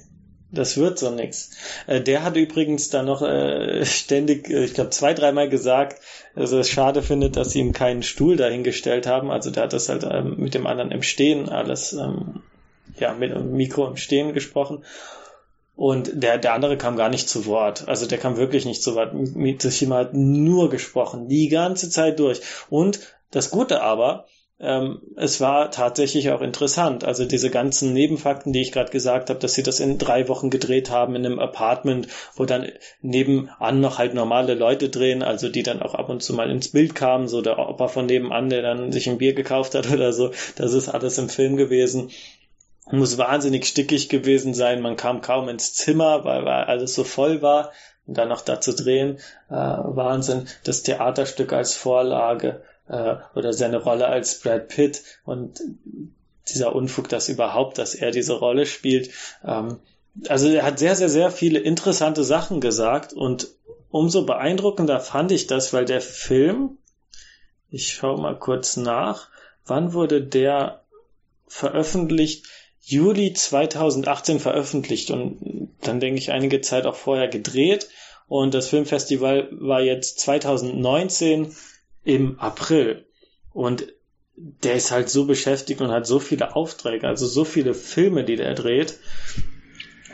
das wird so nix. Äh, der hat übrigens dann noch äh, ständig, äh, ich glaube zwei, dreimal gesagt, dass er es schade findet, dass sie ihm keinen Stuhl dahingestellt haben. Also der hat das halt ähm, mit dem anderen im Stehen alles, ähm, ja, mit dem Mikro im Stehen gesprochen. Und der, der andere kam gar nicht zu Wort. Also der kam wirklich nicht zu Wort. Mitsushima hat nur gesprochen, die ganze Zeit durch. Und das Gute aber, ähm, es war tatsächlich auch interessant. Also diese ganzen Nebenfakten, die ich gerade gesagt habe, dass sie das in drei Wochen gedreht haben in einem Apartment, wo dann nebenan noch halt normale Leute drehen, also die dann auch ab und zu mal ins Bild kamen, so der Opa von nebenan, der dann sich ein Bier gekauft hat oder so. Das ist alles im Film gewesen muss wahnsinnig stickig gewesen sein. Man kam kaum ins Zimmer, weil, weil alles so voll war. Und dann noch da zu drehen, äh, Wahnsinn. Das Theaterstück als Vorlage äh, oder seine Rolle als Brad Pitt und dieser Unfug, dass überhaupt, dass er diese Rolle spielt. Ähm, also er hat sehr, sehr, sehr viele interessante Sachen gesagt und umso beeindruckender fand ich das, weil der Film, ich schaue mal kurz nach, wann wurde der veröffentlicht? Juli 2018 veröffentlicht und dann denke ich einige Zeit auch vorher gedreht und das Filmfestival war jetzt 2019 im April. Und der ist halt so beschäftigt und hat so viele Aufträge, also so viele Filme, die der dreht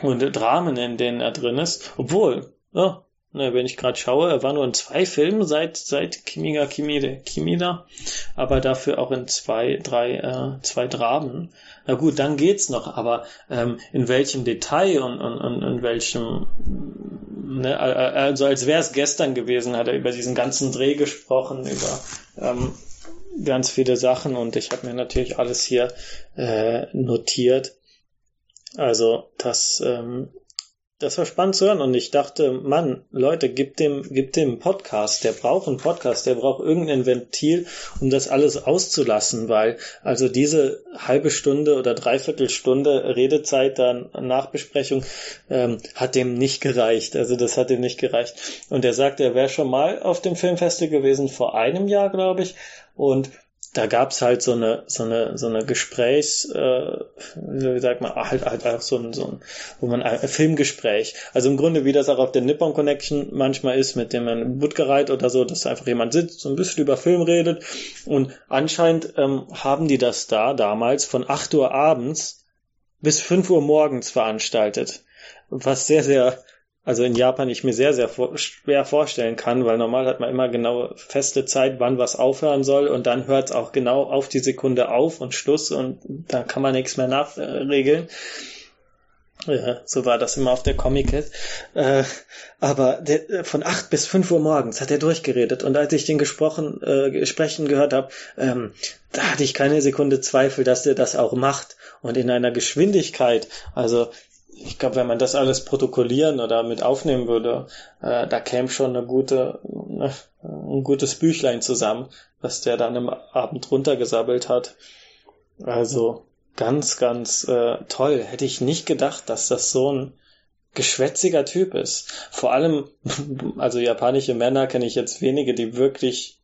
und Dramen, in denen er drin ist. Obwohl, oh, na, wenn ich gerade schaue, er war nur in zwei Filmen seit seit Kimiga Kimide, Kimida, aber dafür auch in zwei, drei, äh, zwei Dramen. Na gut, dann geht's noch, aber ähm, in welchem Detail und, und, und in welchem ne, also als wäre es gestern gewesen, hat er über diesen ganzen Dreh gesprochen, über ähm, ganz viele Sachen und ich habe mir natürlich alles hier äh, notiert. Also das ähm, das war spannend zu hören und ich dachte, Mann, Leute, gib dem, gib dem Podcast, der braucht einen Podcast, der braucht irgendein Ventil, um das alles auszulassen, weil also diese halbe Stunde oder Dreiviertelstunde Redezeit dann Nachbesprechung ähm, hat dem nicht gereicht. Also das hat ihm nicht gereicht. Und er sagt, er wäre schon mal auf dem Filmfestival gewesen vor einem Jahr, glaube ich, und da gab's halt so eine so eine so eine Gesprächs äh, wie sagt man halt halt auch so ein, so ein wo man ein Filmgespräch. Also im Grunde wie das auch auf der Nippon Connection manchmal ist mit dem man Buttgereit oder so dass einfach jemand sitzt so ein bisschen über Film redet. Und anscheinend ähm, haben die das da damals von 8 Uhr abends bis 5 Uhr morgens veranstaltet. Was sehr sehr also in Japan ich mir sehr, sehr vor, schwer vorstellen kann, weil normal hat man immer genau feste Zeit, wann was aufhören soll und dann hört es auch genau auf die Sekunde auf und Schluss und dann kann man nichts mehr nachregeln. Ja, so war das immer auf der Comic äh, aber der, von acht bis fünf Uhr morgens hat er durchgeredet und als ich den gesprochen äh, sprechen gehört habe, ähm, da hatte ich keine Sekunde Zweifel, dass er das auch macht und in einer Geschwindigkeit. Also ich glaube, wenn man das alles protokollieren oder mit aufnehmen würde, äh, da käme schon eine gute, ne, ein gutes Büchlein zusammen, was der dann im Abend runtergesabbelt hat. Also ganz, ganz äh, toll. Hätte ich nicht gedacht, dass das so ein geschwätziger Typ ist. Vor allem, also japanische Männer kenne ich jetzt wenige, die wirklich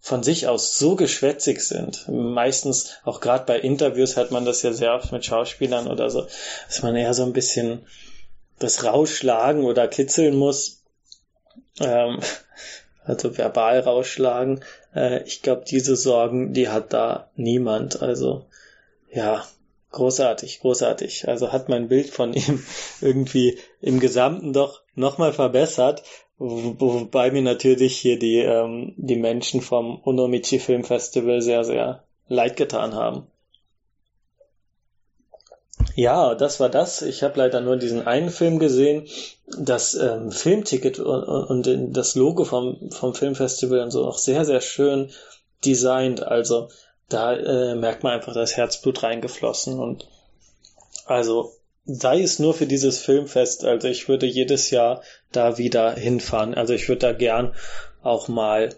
von sich aus so geschwätzig sind. Meistens, auch gerade bei Interviews hat man das ja sehr oft mit Schauspielern oder so, dass man eher so ein bisschen das rausschlagen oder kitzeln muss. Ähm, also verbal rausschlagen. Äh, ich glaube, diese Sorgen, die hat da niemand. Also ja, großartig, großartig. Also hat mein Bild von ihm irgendwie im Gesamten doch nochmal verbessert, Wobei mir natürlich hier die, ähm, die Menschen vom Onomichi Film Festival sehr, sehr leid getan haben. Ja, das war das. Ich habe leider nur diesen einen Film gesehen. Das ähm, Filmticket und, und, das Logo vom, vom Filmfestival und so auch sehr, sehr schön designt. Also da äh, merkt man einfach das Herzblut reingeflossen und also sei es nur für dieses Filmfest. Also ich würde jedes Jahr da wieder hinfahren. Also ich würde da gern auch mal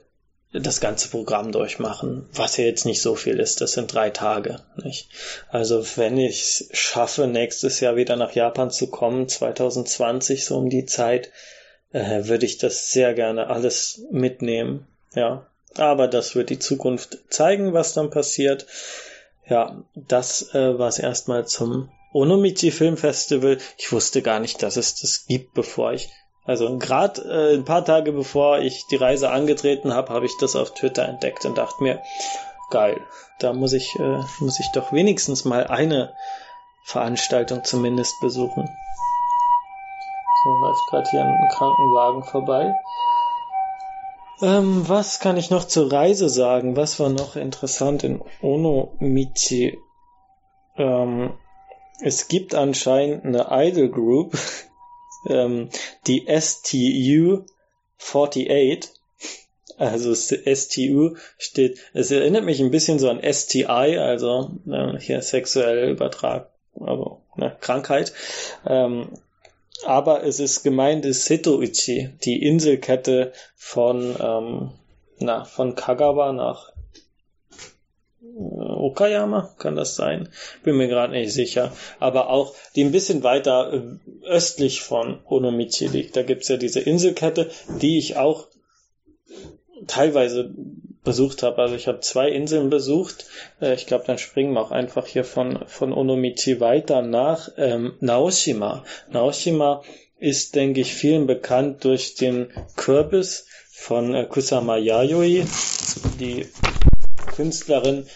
das ganze Programm durchmachen, was ja jetzt nicht so viel ist. Das sind drei Tage. Nicht? Also wenn ich schaffe, nächstes Jahr wieder nach Japan zu kommen, 2020 so um die Zeit, äh, würde ich das sehr gerne alles mitnehmen. Ja, aber das wird die Zukunft zeigen, was dann passiert. Ja, das äh, war es erstmal zum Onomichi Film Festival. Ich wusste gar nicht, dass es das gibt, bevor ich also gerade äh, ein paar Tage bevor ich die Reise angetreten habe, habe ich das auf Twitter entdeckt und dachte mir, geil, da muss ich, äh, muss ich doch wenigstens mal eine Veranstaltung zumindest besuchen. So läuft gerade hier ein Krankenwagen vorbei. Ähm, was kann ich noch zur Reise sagen? Was war noch interessant in Onomichi? Ähm, es gibt anscheinend eine Idol Group, ähm, die STU 48. Also STU steht, es erinnert mich ein bisschen so an STI, also äh, hier sexuell übertrag, also ne, Krankheit. Ähm, aber es ist gemeint ist Setoichi, die Inselkette von, ähm, na, von Kagawa nach Okayama, kann das sein? Bin mir gerade nicht sicher. Aber auch die ein bisschen weiter äh, östlich von Onomichi liegt. Da gibt's ja diese Inselkette, die ich auch teilweise besucht habe. Also ich habe zwei Inseln besucht. Äh, ich glaube, dann springen wir auch einfach hier von, von Onomichi weiter nach ähm, Naoshima. Naoshima ist, denke ich, vielen bekannt durch den Kürbis von äh, Kusama Yayoi, die Künstlerin,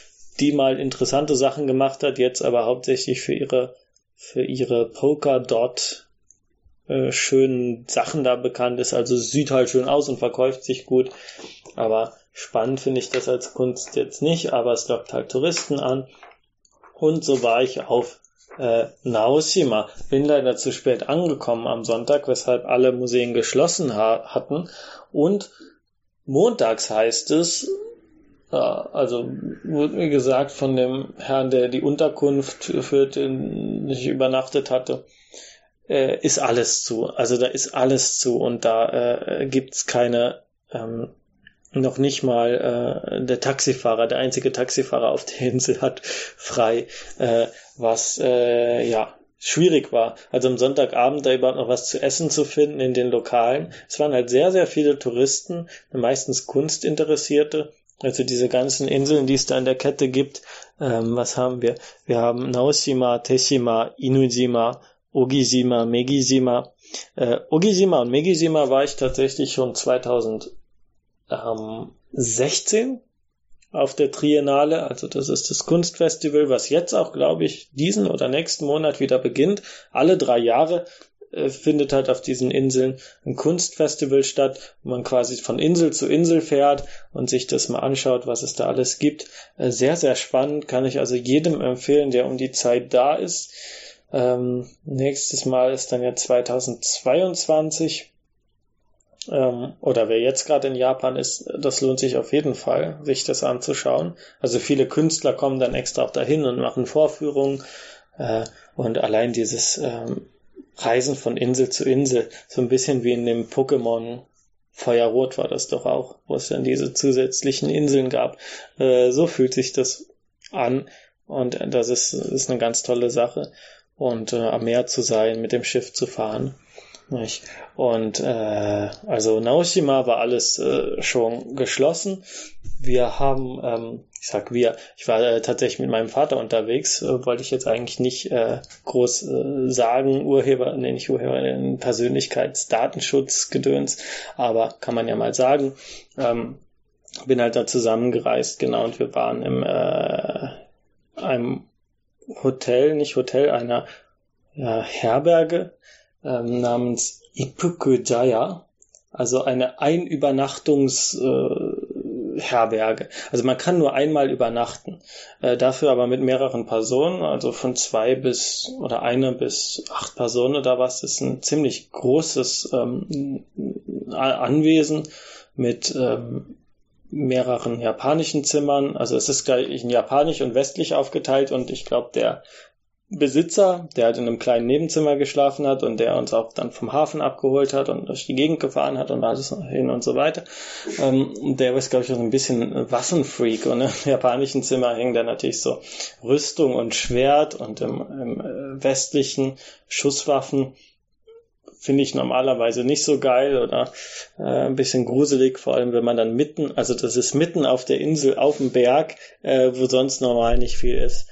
die mal interessante Sachen gemacht hat, jetzt aber hauptsächlich für ihre für ihre Polka-Dot äh, schönen Sachen da bekannt ist. Also sieht halt schön aus und verkauft sich gut. Aber spannend finde ich das als Kunst jetzt nicht, aber es lockt halt Touristen an. Und so war ich auf äh, Naoshima. Bin leider zu spät angekommen am Sonntag, weshalb alle Museen geschlossen ha hatten. Und montags heißt es, ja, also wurde mir gesagt von dem Herrn, der die Unterkunft für den ich übernachtet hatte, äh, ist alles zu. Also da ist alles zu und da äh, gibt's keine ähm, noch nicht mal äh, der Taxifahrer, der einzige Taxifahrer auf der Insel hat frei, äh, was äh, ja schwierig war. Also am Sonntagabend da überhaupt noch was zu essen zu finden in den Lokalen. Es waren halt sehr, sehr viele Touristen, meistens Kunstinteressierte also diese ganzen Inseln, die es da in der Kette gibt, ähm, was haben wir? Wir haben Naoshima, Teshima, Inujima, Ogishima, Megishima. Äh, Ogishima und Megishima war ich tatsächlich schon 2016 auf der Triennale, also das ist das Kunstfestival, was jetzt auch, glaube ich, diesen oder nächsten Monat wieder beginnt. Alle drei Jahre findet halt auf diesen Inseln ein Kunstfestival statt, wo man quasi von Insel zu Insel fährt und sich das mal anschaut, was es da alles gibt. Äh, sehr, sehr spannend, kann ich also jedem empfehlen, der um die Zeit da ist. Ähm, nächstes Mal ist dann ja 2022. Ähm, oder wer jetzt gerade in Japan ist, das lohnt sich auf jeden Fall, sich das anzuschauen. Also viele Künstler kommen dann extra auch dahin und machen Vorführungen. Äh, und allein dieses ähm, Reisen von Insel zu Insel, so ein bisschen wie in dem Pokémon Feuerrot war das doch auch, wo es dann diese zusätzlichen Inseln gab. Äh, so fühlt sich das an und das ist, ist eine ganz tolle Sache. Und äh, am Meer zu sein, mit dem Schiff zu fahren. Nicht? Und äh, also Naoshima war alles äh, schon geschlossen. Wir haben ähm, ich sag wir, ich war äh, tatsächlich mit meinem Vater unterwegs, äh, wollte ich jetzt eigentlich nicht äh, groß äh, sagen, Urheber, nee, nicht Urheber, äh, Persönlichkeitsdatenschutzgedöns, aber kann man ja mal sagen. Ähm, bin halt da zusammengereist, genau, und wir waren im äh, einem Hotel, nicht Hotel, einer ja, Herberge ähm, namens Ipuku Jaya, also eine Einübernachtungs äh. Also man kann nur einmal übernachten. Äh, dafür aber mit mehreren Personen, also von zwei bis oder eine bis acht Personen oder was, ist ein ziemlich großes ähm, Anwesen mit ähm, mehreren japanischen Zimmern. Also es ist gleich in japanisch und westlich aufgeteilt und ich glaube der Besitzer, der halt in einem kleinen Nebenzimmer geschlafen hat und der uns auch dann vom Hafen abgeholt hat und durch die Gegend gefahren hat und alles hin und so weiter. Ähm, der ist, glaube ich, auch ein bisschen Waffenfreak und im japanischen Zimmer hängen da natürlich so Rüstung und Schwert und im, im äh, westlichen Schusswaffen finde ich normalerweise nicht so geil oder äh, ein bisschen gruselig, vor allem wenn man dann mitten, also das ist mitten auf der Insel, auf dem Berg, äh, wo sonst normal nicht viel ist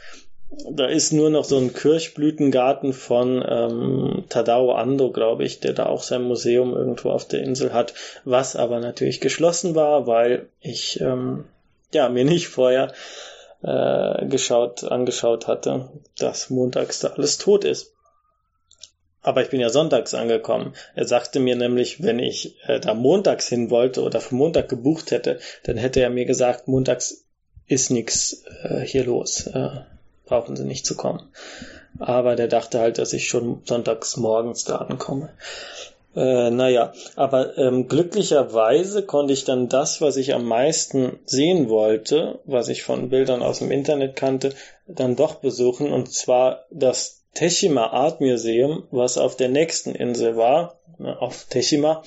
da ist nur noch so ein Kirchblütengarten von ähm, Tadao Ando, glaube ich, der da auch sein Museum irgendwo auf der Insel hat, was aber natürlich geschlossen war, weil ich ähm, ja mir nicht vorher äh, geschaut, angeschaut hatte, dass montags da alles tot ist. Aber ich bin ja sonntags angekommen. Er sagte mir nämlich, wenn ich äh, da montags hin wollte oder für Montag gebucht hätte, dann hätte er mir gesagt, montags ist nichts äh, hier los. Äh, brauchen sie nicht zu kommen. Aber der dachte halt, dass ich schon sonntags morgens da ankomme. Äh, naja, aber ähm, glücklicherweise konnte ich dann das, was ich am meisten sehen wollte, was ich von Bildern aus dem Internet kannte, dann doch besuchen, und zwar das Teshima Art Museum, was auf der nächsten Insel war, ne, auf Teshima.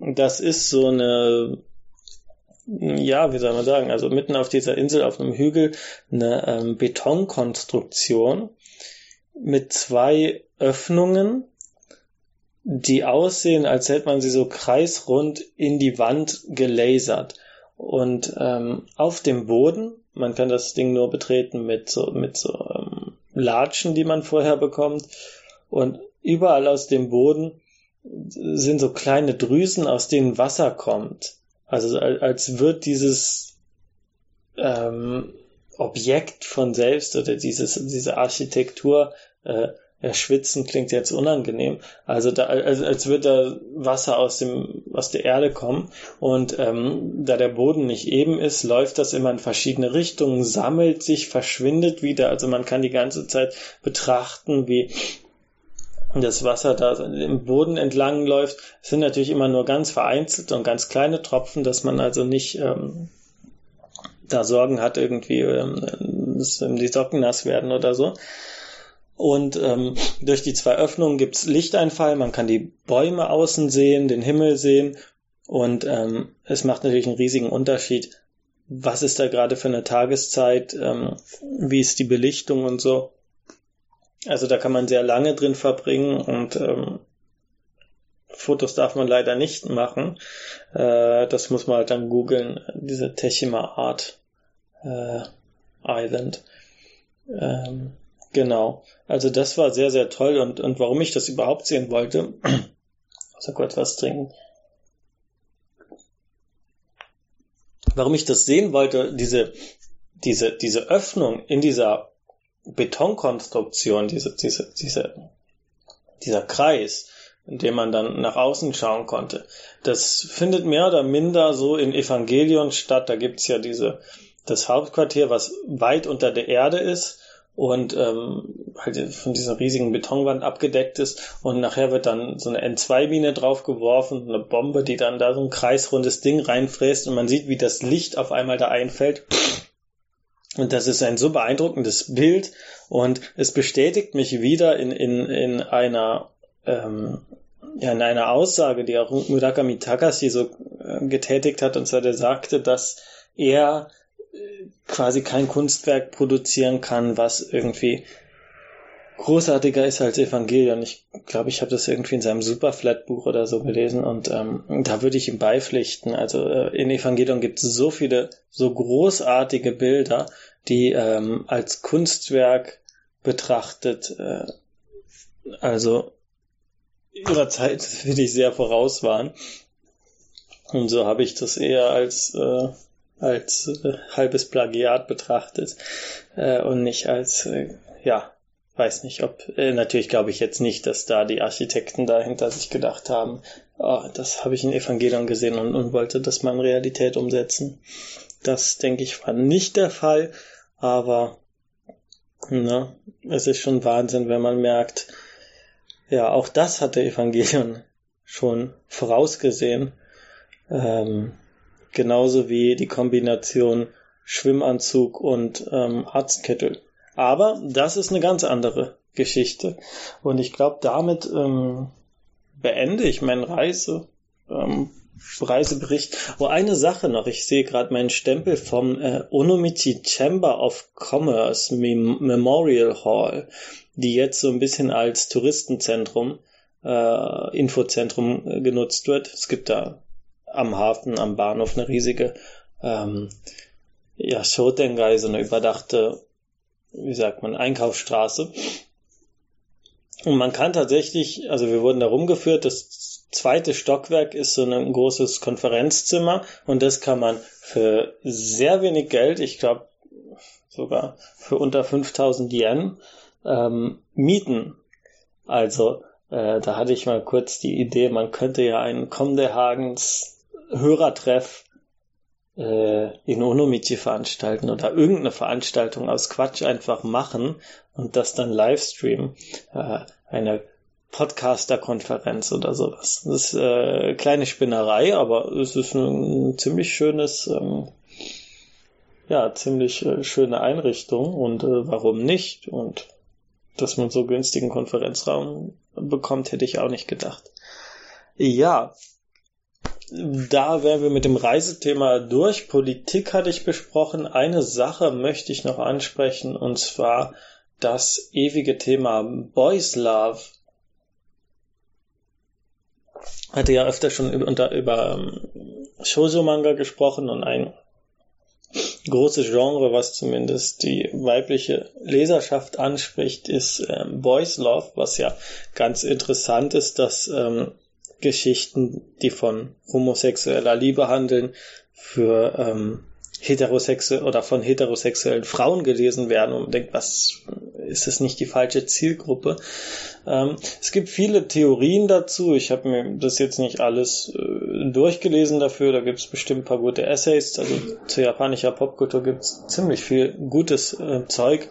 Das ist so eine ja, wie soll man sagen, also mitten auf dieser Insel, auf einem Hügel, eine ähm, Betonkonstruktion mit zwei Öffnungen, die aussehen, als hätte man sie so kreisrund in die Wand gelasert. Und ähm, auf dem Boden, man kann das Ding nur betreten mit so, mit so ähm, Latschen, die man vorher bekommt. Und überall aus dem Boden sind so kleine Drüsen, aus denen Wasser kommt. Also als wird dieses ähm, Objekt von selbst oder dieses, diese Architektur äh, erschwitzen klingt jetzt unangenehm. Also da, als, als würde da Wasser aus dem aus der Erde kommen und ähm, da der Boden nicht eben ist, läuft das immer in verschiedene Richtungen, sammelt sich, verschwindet wieder. Also man kann die ganze Zeit betrachten, wie das Wasser da im Boden entlang läuft, sind natürlich immer nur ganz vereinzelt und ganz kleine Tropfen, dass man also nicht ähm, da Sorgen hat, irgendwie, ähm, dass die Socken nass werden oder so. Und ähm, durch die zwei Öffnungen gibt's Lichteinfall, man kann die Bäume außen sehen, den Himmel sehen und ähm, es macht natürlich einen riesigen Unterschied, was ist da gerade für eine Tageszeit, ähm, wie ist die Belichtung und so. Also da kann man sehr lange drin verbringen und ähm, Fotos darf man leider nicht machen. Äh, das muss man halt dann googeln, diese Techima Art äh, Island. Ähm, genau. Also das war sehr, sehr toll und, und warum ich das überhaupt sehen wollte, also kurz was trinken. Warum ich das sehen wollte, diese, diese, diese Öffnung in dieser Betonkonstruktion, diese, diese, diese, dieser Kreis, in dem man dann nach außen schauen konnte, das findet mehr oder minder so in Evangelion statt. Da gibt's ja diese, das Hauptquartier, was weit unter der Erde ist und ähm, halt von dieser riesigen Betonwand abgedeckt ist. Und nachher wird dann so eine N2-Mine draufgeworfen, eine Bombe, die dann da so ein kreisrundes Ding reinfräst. Und man sieht, wie das Licht auf einmal da einfällt und das ist ein so beeindruckendes Bild. Und es bestätigt mich wieder in, in, in einer ähm, ja, in einer Aussage, die auch Murakami Takashi so äh, getätigt hat, und zwar der sagte, dass er äh, quasi kein Kunstwerk produzieren kann, was irgendwie großartiger ist als Evangelion. Ich glaube, ich habe das irgendwie in seinem Superflat-Buch oder so gelesen und ähm, da würde ich ihm beipflichten. Also äh, in Evangelion gibt es so viele, so großartige Bilder, die ähm, als Kunstwerk betrachtet, äh, also ihrer Zeit finde ich sehr voraus waren. Und so habe ich das eher als äh, als äh, halbes Plagiat betrachtet äh, und nicht als äh, ja weiß nicht, ob, äh, natürlich glaube ich jetzt nicht, dass da die Architekten dahinter sich gedacht haben, oh, das habe ich in Evangelion gesehen und, und wollte das mal in Realität umsetzen. Das, denke ich, war nicht der Fall, aber ne, es ist schon Wahnsinn, wenn man merkt, ja, auch das hatte Evangelion schon vorausgesehen. Ähm, genauso wie die Kombination Schwimmanzug und ähm, Arztkittel. Aber das ist eine ganz andere Geschichte. Und ich glaube, damit ähm, beende ich meinen Reise, ähm, Reisebericht. Oh, eine Sache noch. Ich sehe gerade meinen Stempel vom äh, Onomichi Chamber of Commerce Mem Memorial Hall, die jetzt so ein bisschen als Touristenzentrum, äh, Infozentrum äh, genutzt wird. Es gibt da am Hafen, am Bahnhof eine riesige ähm, ja, Shotengai, so eine überdachte, wie sagt man, Einkaufsstraße. Und man kann tatsächlich, also wir wurden da rumgeführt, das zweite Stockwerk ist so ein großes Konferenzzimmer und das kann man für sehr wenig Geld, ich glaube sogar für unter 5000 Yen, ähm, mieten. Also äh, da hatte ich mal kurz die Idee, man könnte ja einen Comde Hagens Hörertreff äh, in Onomichi veranstalten oder irgendeine Veranstaltung aus Quatsch einfach machen und das dann livestreamen. Äh, eine Podcaster-Konferenz oder sowas. Das ist äh, kleine Spinnerei, aber es ist ein, ein ziemlich schönes, ähm, ja, ziemlich äh, schöne Einrichtung und äh, warum nicht? Und dass man so günstigen Konferenzraum bekommt, hätte ich auch nicht gedacht. Ja, da wären wir mit dem Reisethema durch. Politik hatte ich besprochen. Eine Sache möchte ich noch ansprechen und zwar das ewige Thema Boys Love. Hatte ja öfter schon über, unter, über ähm, Shoujo-Manga gesprochen und ein großes Genre, was zumindest die weibliche Leserschaft anspricht, ist ähm, Boys Love, was ja ganz interessant ist, dass ähm, Geschichten, die von homosexueller Liebe handeln, für ähm, heterosexuell oder von heterosexuellen Frauen gelesen werden und denkt, was ist das nicht die falsche Zielgruppe? Ähm, es gibt viele Theorien dazu. Ich habe mir das jetzt nicht alles äh, durchgelesen dafür. Da gibt es bestimmt ein paar gute Essays. Also zu japanischer Popkultur gibt es ziemlich viel gutes äh, Zeug.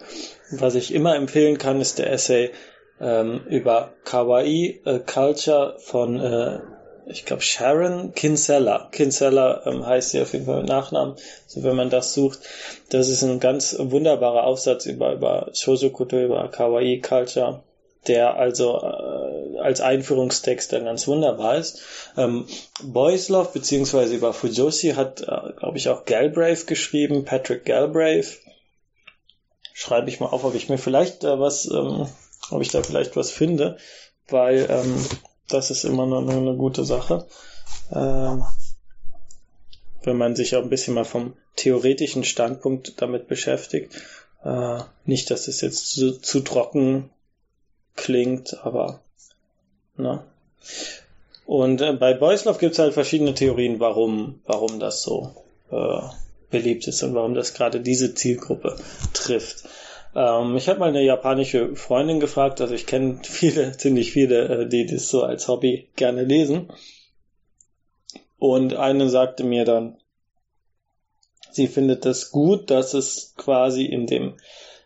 Was ich immer empfehlen kann, ist der Essay ähm, über Kawaii äh, Culture von, äh, ich glaube, Sharon Kinsella. Kinsella ähm, heißt sie auf jeden Fall mit Nachnamen, so wenn man das sucht. Das ist ein ganz wunderbarer Aufsatz über, über Shoujo-Kultur, über Kawaii Culture der also äh, als Einführungstext dann ganz wunderbar ist. Ähm, Boys Love beziehungsweise über Fujoshi hat, äh, glaube ich, auch Galbraith geschrieben, Patrick Galbraith. Schreibe ich mal auf, ob ich mir vielleicht äh, was ähm, ob ich da vielleicht was finde, weil ähm, das ist immer noch eine gute Sache. Ähm, wenn man sich auch ein bisschen mal vom theoretischen Standpunkt damit beschäftigt. Äh, nicht, dass es jetzt zu, zu trocken klingt, aber na. Und äh, bei Boyslov gibt es halt verschiedene Theorien, warum, warum das so äh, beliebt ist und warum das gerade diese Zielgruppe trifft. Ähm, ich habe mal eine japanische Freundin gefragt, also ich kenne viele, ziemlich viele, äh, die das so als Hobby gerne lesen. Und eine sagte mir dann, sie findet es gut, dass es quasi in dem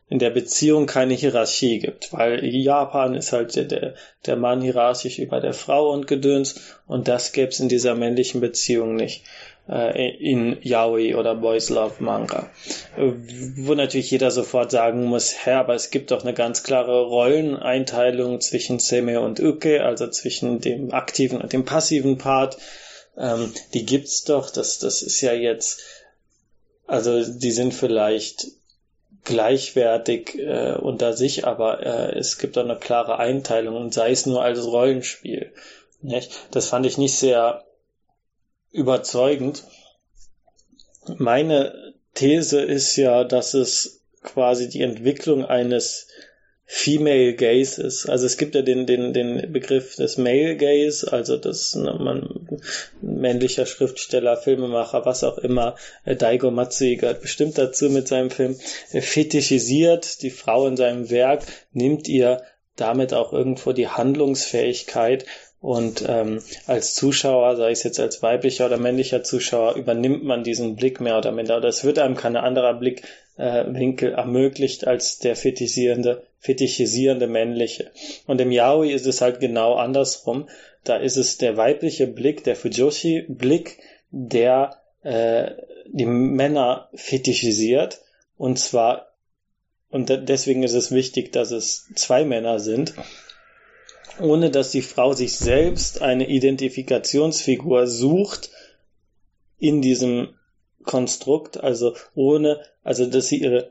in der Beziehung keine Hierarchie gibt, weil Japan ist halt der, der Mann hierarchisch über der Frau und Gedöns und das gäbe es in dieser männlichen Beziehung nicht in Yaoi oder Boys Love Manga. Wo natürlich jeder sofort sagen muss, hä, aber es gibt doch eine ganz klare Rolleneinteilung zwischen Seme und Uke, also zwischen dem aktiven und dem passiven Part. Ähm, die gibt's doch, das, das ist ja jetzt, also die sind vielleicht gleichwertig äh, unter sich, aber äh, es gibt auch eine klare Einteilung und sei es nur als Rollenspiel. Nicht? Das fand ich nicht sehr überzeugend. Meine These ist ja, dass es quasi die Entwicklung eines Female Gaze ist. Also es gibt ja den, den, den Begriff des Male Gaze, also das ne, man männlicher Schriftsteller, Filmemacher, was auch immer, äh, Daigo Matsui gehört bestimmt dazu mit seinem Film, er fetischisiert die Frau in seinem Werk, nimmt ihr damit auch irgendwo die Handlungsfähigkeit und ähm, als Zuschauer, sei es jetzt als weiblicher oder männlicher Zuschauer, übernimmt man diesen Blick mehr oder minder. Oder es wird einem kein anderer Blickwinkel äh, ermöglicht als der fetischisierende, fetischisierende männliche. Und im Yaoi ist es halt genau andersrum. Da ist es der weibliche Blick, der Fujoshi-Blick, der äh, die Männer fetischisiert. Und zwar und deswegen ist es wichtig, dass es zwei Männer sind, ohne dass die Frau sich selbst eine Identifikationsfigur sucht in diesem Konstrukt, also ohne, also dass sie ihre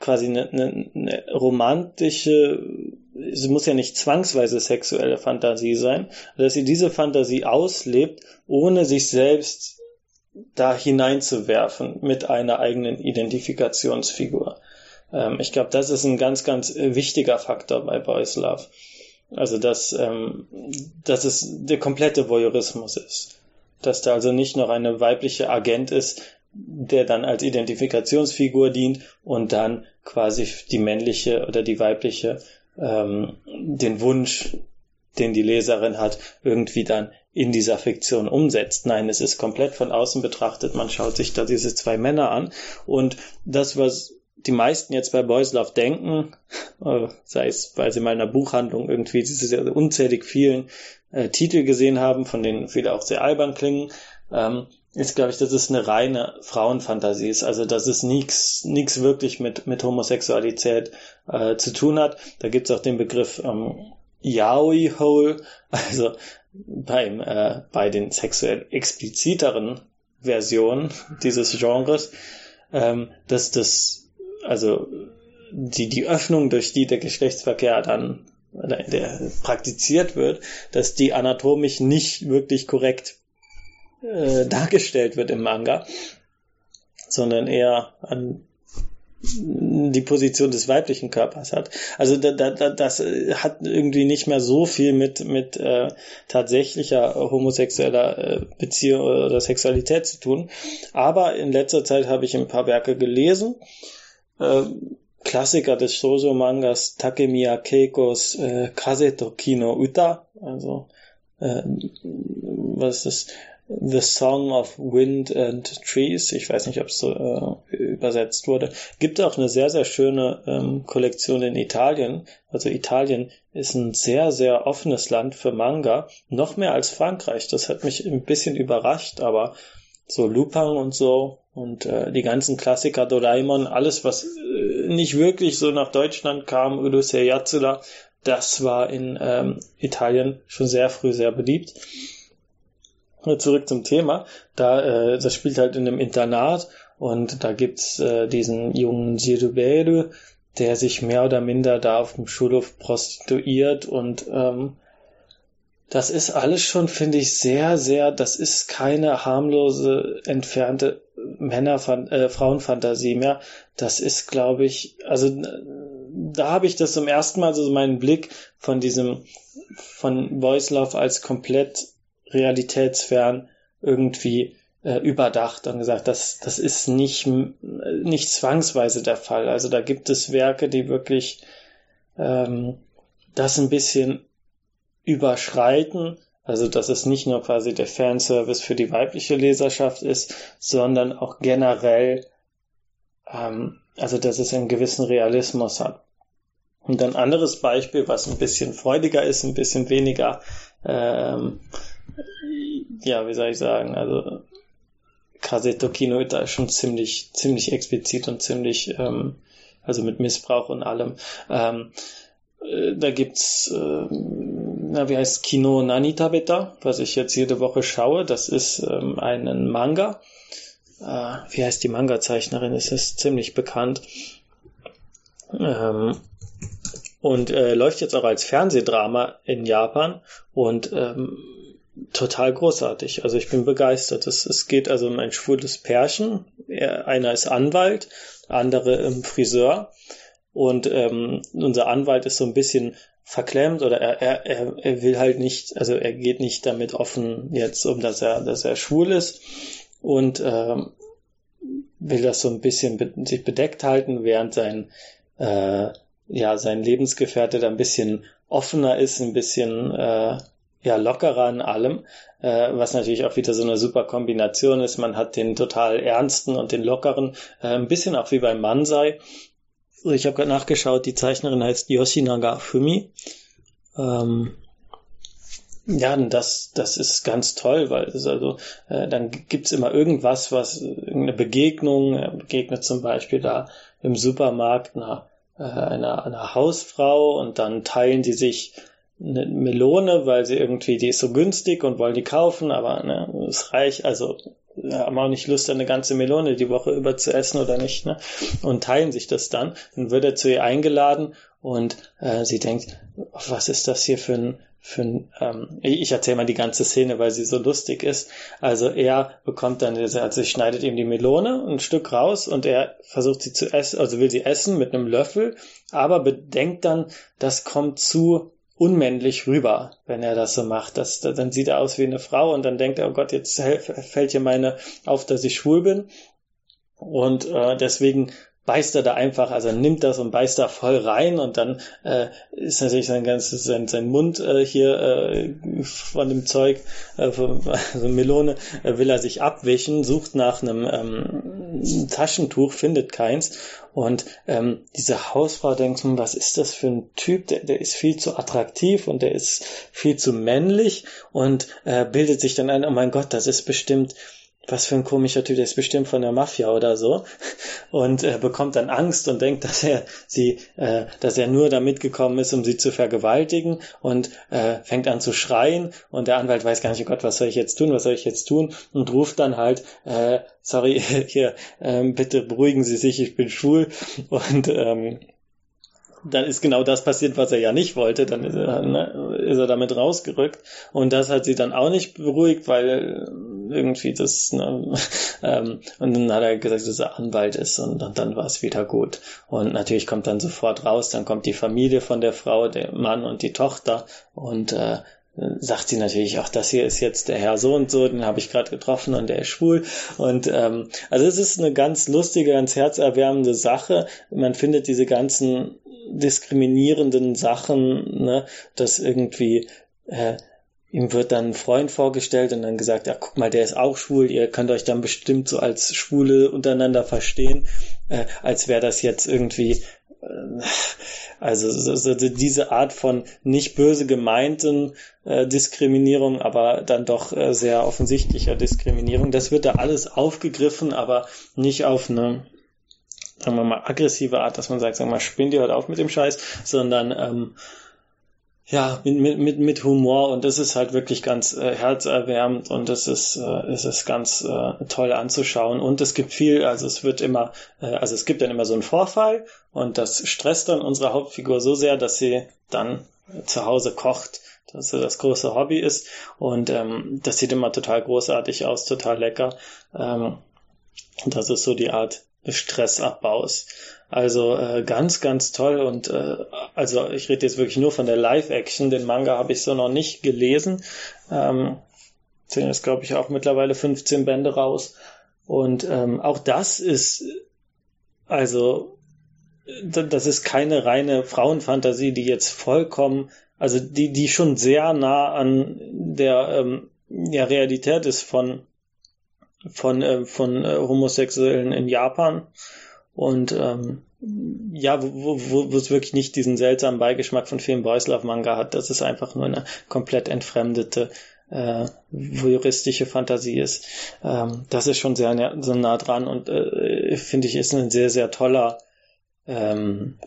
quasi eine, eine, eine romantische, es muss ja nicht zwangsweise sexuelle Fantasie sein, dass sie diese Fantasie auslebt, ohne sich selbst da hineinzuwerfen mit einer eigenen Identifikationsfigur. Ähm, ich glaube, das ist ein ganz, ganz wichtiger Faktor bei Boys Love. Also, dass, ähm, dass es der komplette Voyeurismus ist. Dass da also nicht noch eine weibliche Agent ist, der dann als Identifikationsfigur dient und dann quasi die männliche oder die weibliche ähm, den Wunsch, den die Leserin hat, irgendwie dann in dieser Fiktion umsetzt. Nein, es ist komplett von außen betrachtet. Man schaut sich da diese zwei Männer an und das, was die meisten jetzt bei Love denken, äh, sei es, weil sie mal in einer Buchhandlung irgendwie diese unzählig vielen äh, Titel gesehen haben, von denen viele auch sehr albern klingen, ähm, ist, glaube ich, dass es eine reine Frauenfantasie ist. Also, dass es nichts nichts wirklich mit, mit Homosexualität äh, zu tun hat. Da gibt es auch den Begriff ähm, Yaoi Hole, also beim, äh, bei den sexuell expliziteren Versionen dieses Genres, ähm, dass das, also die, die Öffnung, durch die der Geschlechtsverkehr dann der praktiziert wird, dass die anatomisch nicht wirklich korrekt äh, dargestellt wird im Manga, sondern eher an die Position des weiblichen Körpers hat. Also da, da, das hat irgendwie nicht mehr so viel mit, mit äh, tatsächlicher homosexueller äh, Beziehung oder Sexualität zu tun. Aber in letzter Zeit habe ich ein paar Werke gelesen. Äh, Klassiker des Shoujo-Mangas Takemiya Keikos äh, Kazeto Kino Uta, also äh, was ist das? The Song of Wind and Trees, ich weiß nicht, ob es so äh, übersetzt wurde, gibt auch eine sehr, sehr schöne ähm, Kollektion in Italien. Also Italien ist ein sehr, sehr offenes Land für Manga, noch mehr als Frankreich. Das hat mich ein bisschen überrascht, aber so Lupin und so und äh, die ganzen Klassiker Doraemon, alles, was äh, nicht wirklich so nach Deutschland kam, Odyssey Yatsula, das war in ähm, Italien schon sehr früh sehr beliebt zurück zum Thema. Da, äh, das spielt halt in einem Internat und da gibt's äh, diesen jungen Giruberu, der sich mehr oder minder da auf dem Schulhof prostituiert und ähm, das ist alles schon, finde ich, sehr, sehr, das ist keine harmlose, entfernte Männer, äh, Frauenfantasie mehr. Das ist, glaube ich, also da habe ich das zum ersten Mal so meinen Blick von diesem, von Voice Love als komplett realitätsfern irgendwie äh, überdacht und gesagt, das, das ist nicht, nicht zwangsweise der Fall. Also da gibt es Werke, die wirklich ähm, das ein bisschen überschreiten. Also dass es nicht nur quasi der Fanservice für die weibliche Leserschaft ist, sondern auch generell, ähm, also dass es einen gewissen Realismus hat. Und ein anderes Beispiel, was ein bisschen freudiger ist, ein bisschen weniger ähm, ja, wie soll ich sagen, also Kaseto Kino da ist schon ziemlich, ziemlich explizit und ziemlich, ähm, also mit Missbrauch und allem. Ähm, äh, da gibt's, äh, na, wie heißt Kino Nanitabeta, was ich jetzt jede Woche schaue. Das ist ähm, ein Manga. Äh, wie heißt die Manga-Zeichnerin? Es ist ziemlich bekannt. Ähm, und äh, läuft jetzt auch als Fernsehdrama in Japan und ähm, total großartig. Also ich bin begeistert. Es, es geht also um ein schwules Pärchen. Er, einer ist Anwalt, der andere im Friseur. Und ähm, unser Anwalt ist so ein bisschen verklemmt oder er, er, er, will halt nicht, also er geht nicht damit offen jetzt um, dass er, dass er schwul ist und ähm, will das so ein bisschen be sich bedeckt halten, während sein äh, ja sein Lebensgefährte da ein bisschen offener ist, ein bisschen äh, ja, lockerer an allem, äh, was natürlich auch wieder so eine super Kombination ist. Man hat den total ernsten und den lockeren, äh, ein bisschen auch wie beim Mansei. Ich habe gerade nachgeschaut, die Zeichnerin heißt Yoshinaga Fumi. Ähm, ja, das, das ist ganz toll, weil es also, äh, dann gibt's immer irgendwas, was, irgendeine Begegnung, er begegnet zum Beispiel da im Supermarkt einer äh, einer, einer Hausfrau und dann teilen die sich eine Melone, weil sie irgendwie, die ist so günstig und wollen die kaufen, aber ne, ist reich, also haben auch nicht Lust, eine ganze Melone die Woche über zu essen oder nicht, ne? Und teilen sich das dann. Dann wird er zu ihr eingeladen und äh, sie denkt, was ist das hier für ein, für ein ähm, ich erzähle mal die ganze Szene, weil sie so lustig ist. Also er bekommt dann, also sie schneidet ihm die Melone ein Stück raus und er versucht sie zu essen, also will sie essen mit einem Löffel, aber bedenkt dann, das kommt zu unmännlich rüber, wenn er das so macht. Das, dann sieht er aus wie eine Frau und dann denkt er, oh Gott, jetzt fällt hier meine auf, dass ich schwul bin. Und äh, deswegen beißt er da einfach, also nimmt das und beißt da voll rein und dann äh, ist natürlich sein ganzes sein, sein Mund äh, hier äh, von dem Zeug, äh, von, also Melone, äh, will er sich abwischen, sucht nach einem ähm, Taschentuch, findet keins und ähm, diese Hausfrau denkt, hm, was ist das für ein Typ? Der, der ist viel zu attraktiv und der ist viel zu männlich und äh, bildet sich dann ein, oh mein Gott, das ist bestimmt was für ein komischer Typ, der ist bestimmt von der Mafia oder so. Und äh, bekommt dann Angst und denkt, dass er sie, äh, dass er nur da mitgekommen ist, um sie zu vergewaltigen und äh, fängt an zu schreien. Und der Anwalt weiß gar nicht, oh Gott, was soll ich jetzt tun, was soll ich jetzt tun? Und ruft dann halt, äh, sorry, hier, äh, bitte beruhigen Sie sich, ich bin schwul. Und ähm, dann ist genau das passiert, was er ja nicht wollte. Dann ist er, ne, ist er damit rausgerückt. Und das hat sie dann auch nicht beruhigt, weil irgendwie das, ne, ähm, und dann hat er gesagt, dass er Anwalt ist und, und dann war es wieder gut. Und natürlich kommt dann sofort raus, dann kommt die Familie von der Frau, der Mann und die Tochter und äh, sagt sie natürlich auch, das hier ist jetzt der Herr so und so, den habe ich gerade getroffen und der ist schwul. Und ähm, also es ist eine ganz lustige, ganz herzerwärmende Sache. Man findet diese ganzen diskriminierenden Sachen, ne, dass irgendwie äh, ihm wird dann ein Freund vorgestellt und dann gesagt, ja, guck mal, der ist auch schwul, ihr könnt euch dann bestimmt so als Schwule untereinander verstehen, äh, als wäre das jetzt irgendwie, äh, also so, so diese Art von nicht böse gemeinten äh, Diskriminierung, aber dann doch äh, sehr offensichtlicher Diskriminierung, das wird da alles aufgegriffen, aber nicht auf eine sagen wir mal, aggressive Art, dass man sagt, sagen wir mal, spinn dir halt auf mit dem Scheiß, sondern ähm, ja, mit, mit, mit, Humor. Und das ist halt wirklich ganz äh, herzerwärmend und es ist, äh, es ist ganz äh, toll anzuschauen. Und es gibt viel, also es wird immer, äh, also es gibt dann immer so einen Vorfall und das stresst dann unsere Hauptfigur so sehr, dass sie dann zu Hause kocht, dass so das große Hobby ist. Und ähm, das sieht immer total großartig aus, total lecker. Ähm, das ist so die Art Stressabbaus. Also äh, ganz, ganz toll und äh, also ich rede jetzt wirklich nur von der Live-Action. Den Manga habe ich so noch nicht gelesen. Ähm, sind jetzt glaube ich auch mittlerweile 15 Bände raus und ähm, auch das ist also das ist keine reine Frauenfantasie, die jetzt vollkommen, also die die schon sehr nah an der ähm, ja, Realität ist von von, äh, von äh, Homosexuellen in Japan. Und ähm, ja, wo, wo, wo es wirklich nicht diesen seltsamen Beigeschmack von vielen Boys Love Manga hat, dass es einfach nur eine komplett entfremdete äh, voyeuristische Fantasie ist. Ähm, das ist schon sehr nah, so nah dran und äh, finde ich ist ein sehr, sehr toller ähm,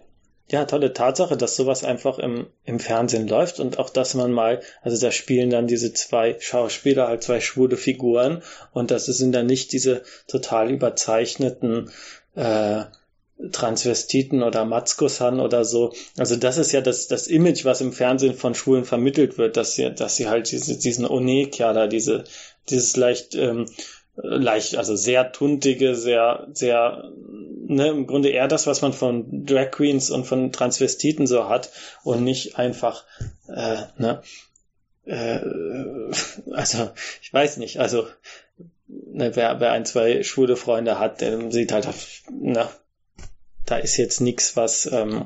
ja, tolle Tatsache, dass sowas einfach im, im Fernsehen läuft und auch, dass man mal, also da spielen dann diese zwei Schauspieler halt zwei schwule Figuren und das sind dann nicht diese total überzeichneten äh, Transvestiten oder Matzkusan oder so. Also das ist ja das, das Image, was im Fernsehen von Schwulen vermittelt wird, dass sie, dass sie halt diese, diesen Onekia da, diese, dieses leicht ähm, leicht, also sehr tuntige, sehr, sehr, ne, im Grunde eher das, was man von Drag Queens und von Transvestiten so hat und nicht einfach, äh, ne, äh, also ich weiß nicht, also ne, wer, wer ein, zwei schwule Freunde hat, der sieht halt, na, da ist jetzt nichts, was ähm,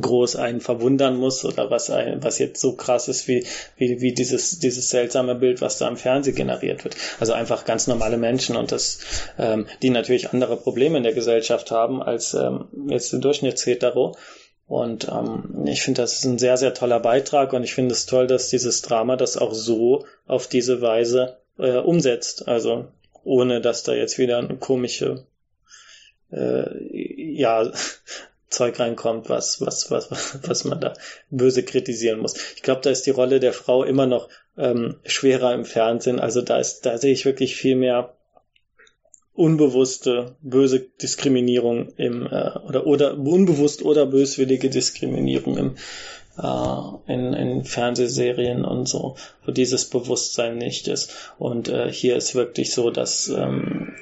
groß einen verwundern muss oder was ein, was jetzt so krass ist wie, wie, wie dieses, dieses seltsame Bild, was da im Fernsehen generiert wird. Also einfach ganz normale Menschen und das, ähm, die natürlich andere Probleme in der Gesellschaft haben als ähm, jetzt der Durchschnittshetero. Und ähm, ich finde, das ist ein sehr, sehr toller Beitrag und ich finde es toll, dass dieses Drama das auch so auf diese Weise äh, umsetzt. Also ohne dass da jetzt wieder eine komische äh, ja, Zeug reinkommt, was, was, was, was man da böse kritisieren muss. Ich glaube, da ist die Rolle der Frau immer noch ähm, schwerer im Fernsehen. Also da ist, da sehe ich wirklich viel mehr unbewusste böse Diskriminierung im äh, oder oder unbewusst oder böswillige Diskriminierung im äh, in, in Fernsehserien und so, wo dieses Bewusstsein nicht ist. Und äh, hier ist wirklich so, dass ähm,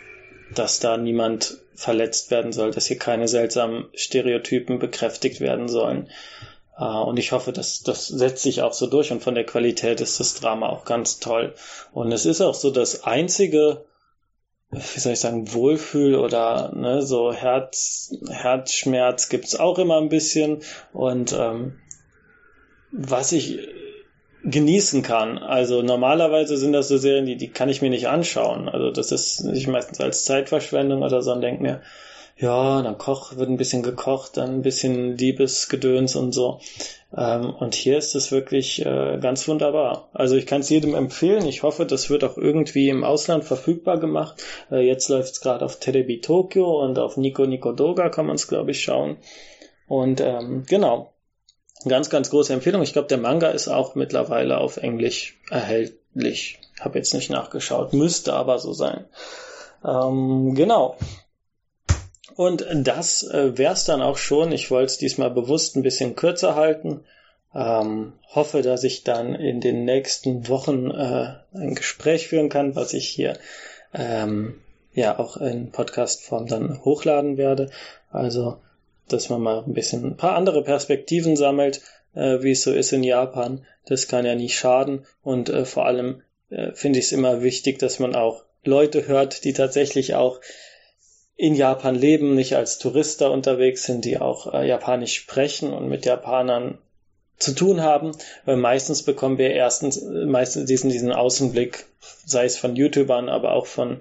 dass da niemand verletzt werden soll, dass hier keine seltsamen Stereotypen bekräftigt werden sollen. Uh, und ich hoffe, dass das setzt sich auch so durch und von der Qualität ist das Drama auch ganz toll. Und es ist auch so das einzige wie soll ich sagen, Wohlfühl oder ne, so Herz, Herzschmerz gibt's auch immer ein bisschen. Und ähm, was ich genießen kann. Also normalerweise sind das so Serien, die, die kann ich mir nicht anschauen. Also das ist nicht meistens als Zeitverschwendung oder so und denke mir, ja, dann koch, wird ein bisschen gekocht, dann ein bisschen Liebesgedöns und so. Ähm, und hier ist es wirklich äh, ganz wunderbar. Also ich kann es jedem empfehlen. Ich hoffe, das wird auch irgendwie im Ausland verfügbar gemacht. Äh, jetzt läuft es gerade auf Terebi Tokyo und auf Nico Nico Doga kann man es, glaube ich, schauen. Und ähm, genau, ganz, ganz große Empfehlung. Ich glaube, der Manga ist auch mittlerweile auf Englisch erhältlich. Habe jetzt nicht nachgeschaut, müsste aber so sein. Ähm, genau. Und das äh, wär's dann auch schon. Ich wollte es diesmal bewusst ein bisschen kürzer halten. Ähm, hoffe, dass ich dann in den nächsten Wochen äh, ein Gespräch führen kann, was ich hier ähm, ja auch in Podcast-Form dann hochladen werde. Also, dass man mal ein bisschen ein paar andere Perspektiven sammelt, äh, wie es so ist in Japan. Das kann ja nicht schaden. Und äh, vor allem äh, finde ich es immer wichtig, dass man auch Leute hört, die tatsächlich auch in Japan leben, nicht als Tourister unterwegs sind, die auch äh, Japanisch sprechen und mit Japanern zu tun haben. Weil meistens bekommen wir erstens meistens diesen, diesen Außenblick, sei es von YouTubern, aber auch von,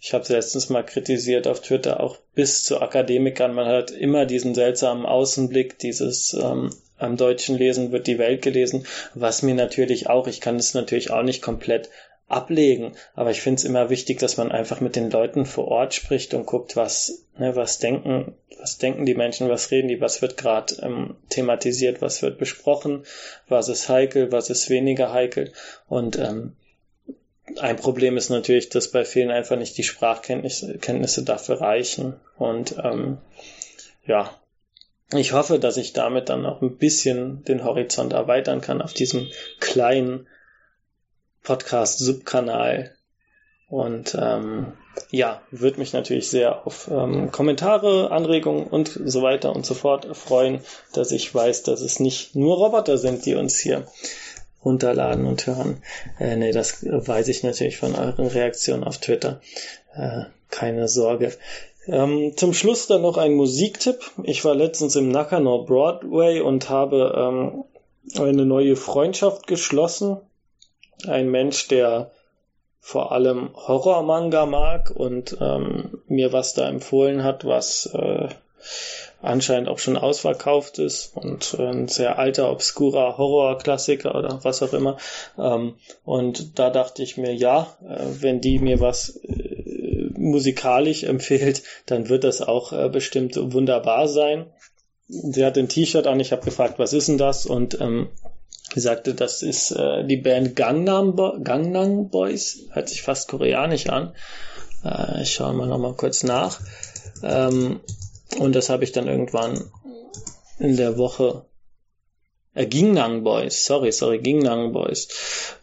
ich habe es letztens mal kritisiert auf Twitter, auch bis zu Akademikern. Man hat immer diesen seltsamen Außenblick, dieses ähm, am deutschen Lesen wird die Welt gelesen, was mir natürlich auch, ich kann es natürlich auch nicht komplett ablegen. Aber ich finde es immer wichtig, dass man einfach mit den Leuten vor Ort spricht und guckt, was, ne, was denken, was denken die Menschen, was reden die, was wird gerade ähm, thematisiert, was wird besprochen, was ist heikel, was ist weniger heikel. Und ähm, ein Problem ist natürlich, dass bei vielen einfach nicht die Sprachkenntnisse dafür reichen. Und ähm, ja, ich hoffe, dass ich damit dann auch ein bisschen den Horizont erweitern kann auf diesem kleinen Podcast-Subkanal. Und ähm, ja, würde mich natürlich sehr auf ähm, Kommentare, Anregungen und so weiter und so fort freuen, dass ich weiß, dass es nicht nur Roboter sind, die uns hier runterladen und hören. Äh, nee, das weiß ich natürlich von euren Reaktionen auf Twitter. Äh, keine Sorge. Ähm, zum Schluss dann noch ein Musiktipp. Ich war letztens im Nakano Broadway und habe ähm, eine neue Freundschaft geschlossen ein Mensch, der vor allem Horror-Manga mag und ähm, mir was da empfohlen hat, was äh, anscheinend auch schon ausverkauft ist und ein sehr alter, obskurer Horror-Klassiker oder was auch immer. Ähm, und da dachte ich mir, ja, äh, wenn die mir was äh, musikalisch empfiehlt, dann wird das auch äh, bestimmt wunderbar sein. Sie hat ein T-Shirt an, ich habe gefragt, was ist denn das? Und ähm, sagte, das ist äh, die Band Gangnam, Bo Gangnam Boys, hört sich fast koreanisch an. Äh, ich schaue mal nochmal kurz nach. Ähm, und das habe ich dann irgendwann in der Woche äh, Gingnam Boys, sorry, sorry, Gingnam Boys,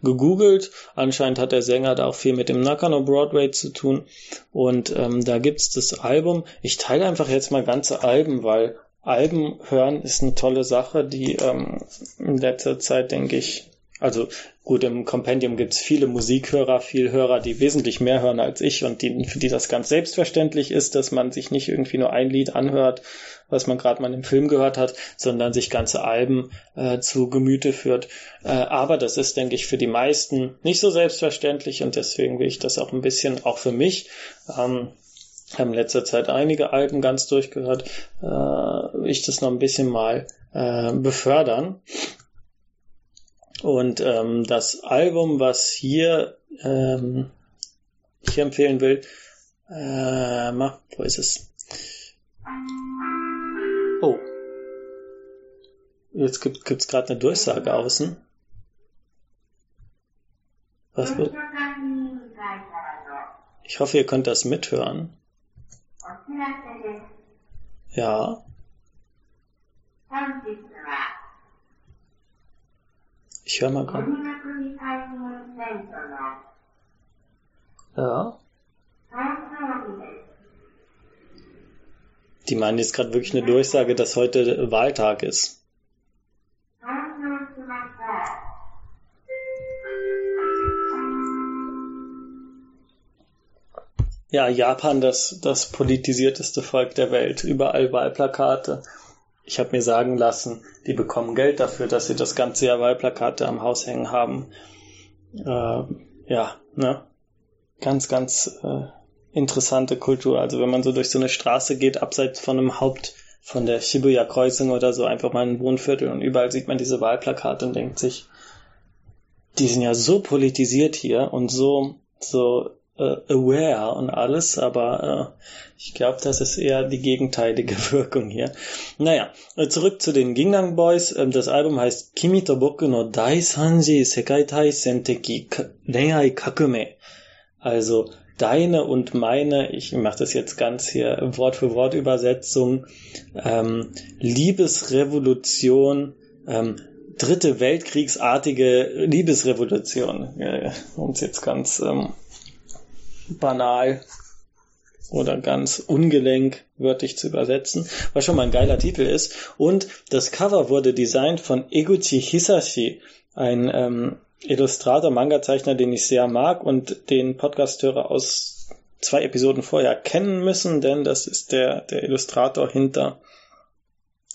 gegoogelt. Anscheinend hat der Sänger da auch viel mit dem Nakano Broadway zu tun. Und ähm, da gibt's das Album. Ich teile einfach jetzt mal ganze Alben, weil Alben hören ist eine tolle Sache, die ähm, in letzter Zeit, denke ich, also gut, im Kompendium gibt es viele Musikhörer, viel Hörer, die wesentlich mehr hören als ich und die, für die das ganz selbstverständlich ist, dass man sich nicht irgendwie nur ein Lied anhört, was man gerade mal im Film gehört hat, sondern sich ganze Alben äh, zu Gemüte führt. Äh, aber das ist, denke ich, für die meisten nicht so selbstverständlich und deswegen will ich das auch ein bisschen, auch für mich, ähm, haben in letzter Zeit einige Alben ganz durchgehört, äh, ich das noch ein bisschen mal äh, befördern. Und ähm, das Album, was hier ähm, ich empfehlen will, äh, wo ist es? Oh. Jetzt gibt es gerade eine Durchsage außen. Was wird? Ich hoffe, ihr könnt das mithören. Ja. Ich höre mal gerade. Ja. Die meinen jetzt gerade wirklich eine Durchsage, dass heute Wahltag ist. Ja, Japan, das, das politisierteste Volk der Welt. Überall Wahlplakate. Ich habe mir sagen lassen, die bekommen Geld dafür, dass sie das ganze Jahr Wahlplakate am Haus hängen haben. Äh, ja, ne? Ganz, ganz äh, interessante Kultur. Also wenn man so durch so eine Straße geht, abseits von einem Haupt, von der Shibuya Kreuzung oder so, einfach mal ein Wohnviertel und überall sieht man diese Wahlplakate und denkt sich, die sind ja so politisiert hier und so, so äh, aware und alles, aber äh, ich glaube, das ist eher die gegenteilige Wirkung hier. Naja, äh, zurück zu den Gingang Boys. Ähm, das Album heißt Kimi to Boku no Dai Sanji Sekai Taisen Teki Renai Kakume. Also deine und meine, ich mache das jetzt ganz hier Wort für Wort Übersetzung, ähm, Liebesrevolution, ähm, dritte Weltkriegsartige Liebesrevolution, äh, um es jetzt ganz ähm, banal oder ganz ungelenkwörtlich zu übersetzen, was schon mal ein geiler Titel ist. Und das Cover wurde designt von Eguchi Hisashi, ein ähm, Illustrator, Manga-Zeichner, den ich sehr mag und den Podcasthörer aus zwei Episoden vorher kennen müssen, denn das ist der, der Illustrator hinter,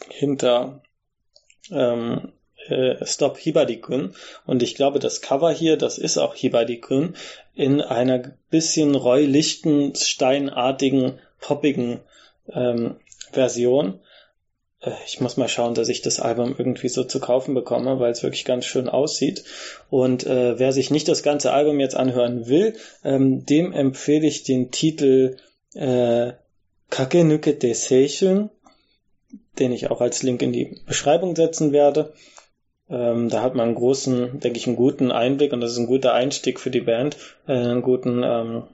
hinter ähm, äh, Stop Hibadi-kun. Und ich glaube, das Cover hier, das ist auch Hibadi-kun, in einer bisschen Roy Lichtensteinartigen, poppigen ähm, Version. Äh, ich muss mal schauen, dass ich das Album irgendwie so zu kaufen bekomme, weil es wirklich ganz schön aussieht. Und äh, wer sich nicht das ganze Album jetzt anhören will, ähm, dem empfehle ich den Titel äh, Kakenuke Seishun, den ich auch als Link in die Beschreibung setzen werde. Ähm, da hat man einen großen, denke ich, einen guten Einblick und das ist ein guter Einstieg für die Band, äh, einen guten, ähm,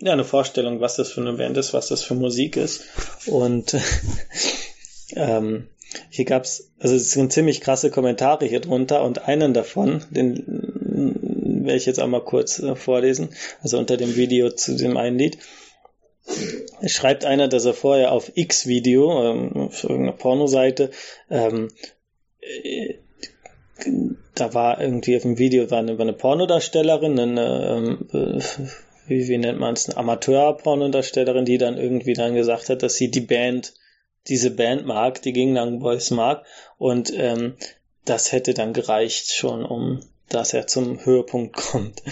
ja, eine Vorstellung, was das für eine Band ist, was das für Musik ist. Und ähm, hier gab's, also es sind ziemlich krasse Kommentare hier drunter und einen davon, den werde ich jetzt auch mal kurz äh, vorlesen, also unter dem Video zu dem einen Lied. Schreibt einer, dass er vorher auf X-Video, ähm, auf irgendeiner Pornoseite, ähm, da war irgendwie auf dem Video war eine, war eine Pornodarstellerin, eine, ähm, wie, wie nennt man es, eine Amateur-Pornodarstellerin, die dann irgendwie dann gesagt hat, dass sie die Band, diese Band mag, die Gangnam Boys mag und ähm, das hätte dann gereicht schon, um dass er zum Höhepunkt kommt.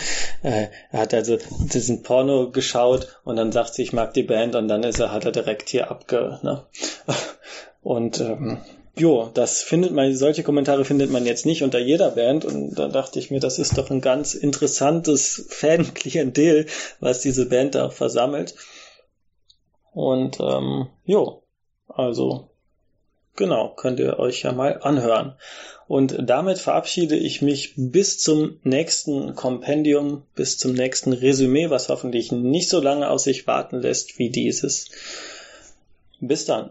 Äh, er hat also diesen Porno geschaut und dann sagt sie, ich mag die Band und dann ist er, hat er direkt hier abge, ne? Und ähm, Jo, das findet man, solche Kommentare findet man jetzt nicht unter jeder Band und da dachte ich mir, das ist doch ein ganz interessantes Fanklientel, was diese Band da versammelt. Und ähm, jo, also genau, könnt ihr euch ja mal anhören. Und damit verabschiede ich mich bis zum nächsten Kompendium, bis zum nächsten Resümee, was hoffentlich nicht so lange aus sich warten lässt wie dieses. Bis dann.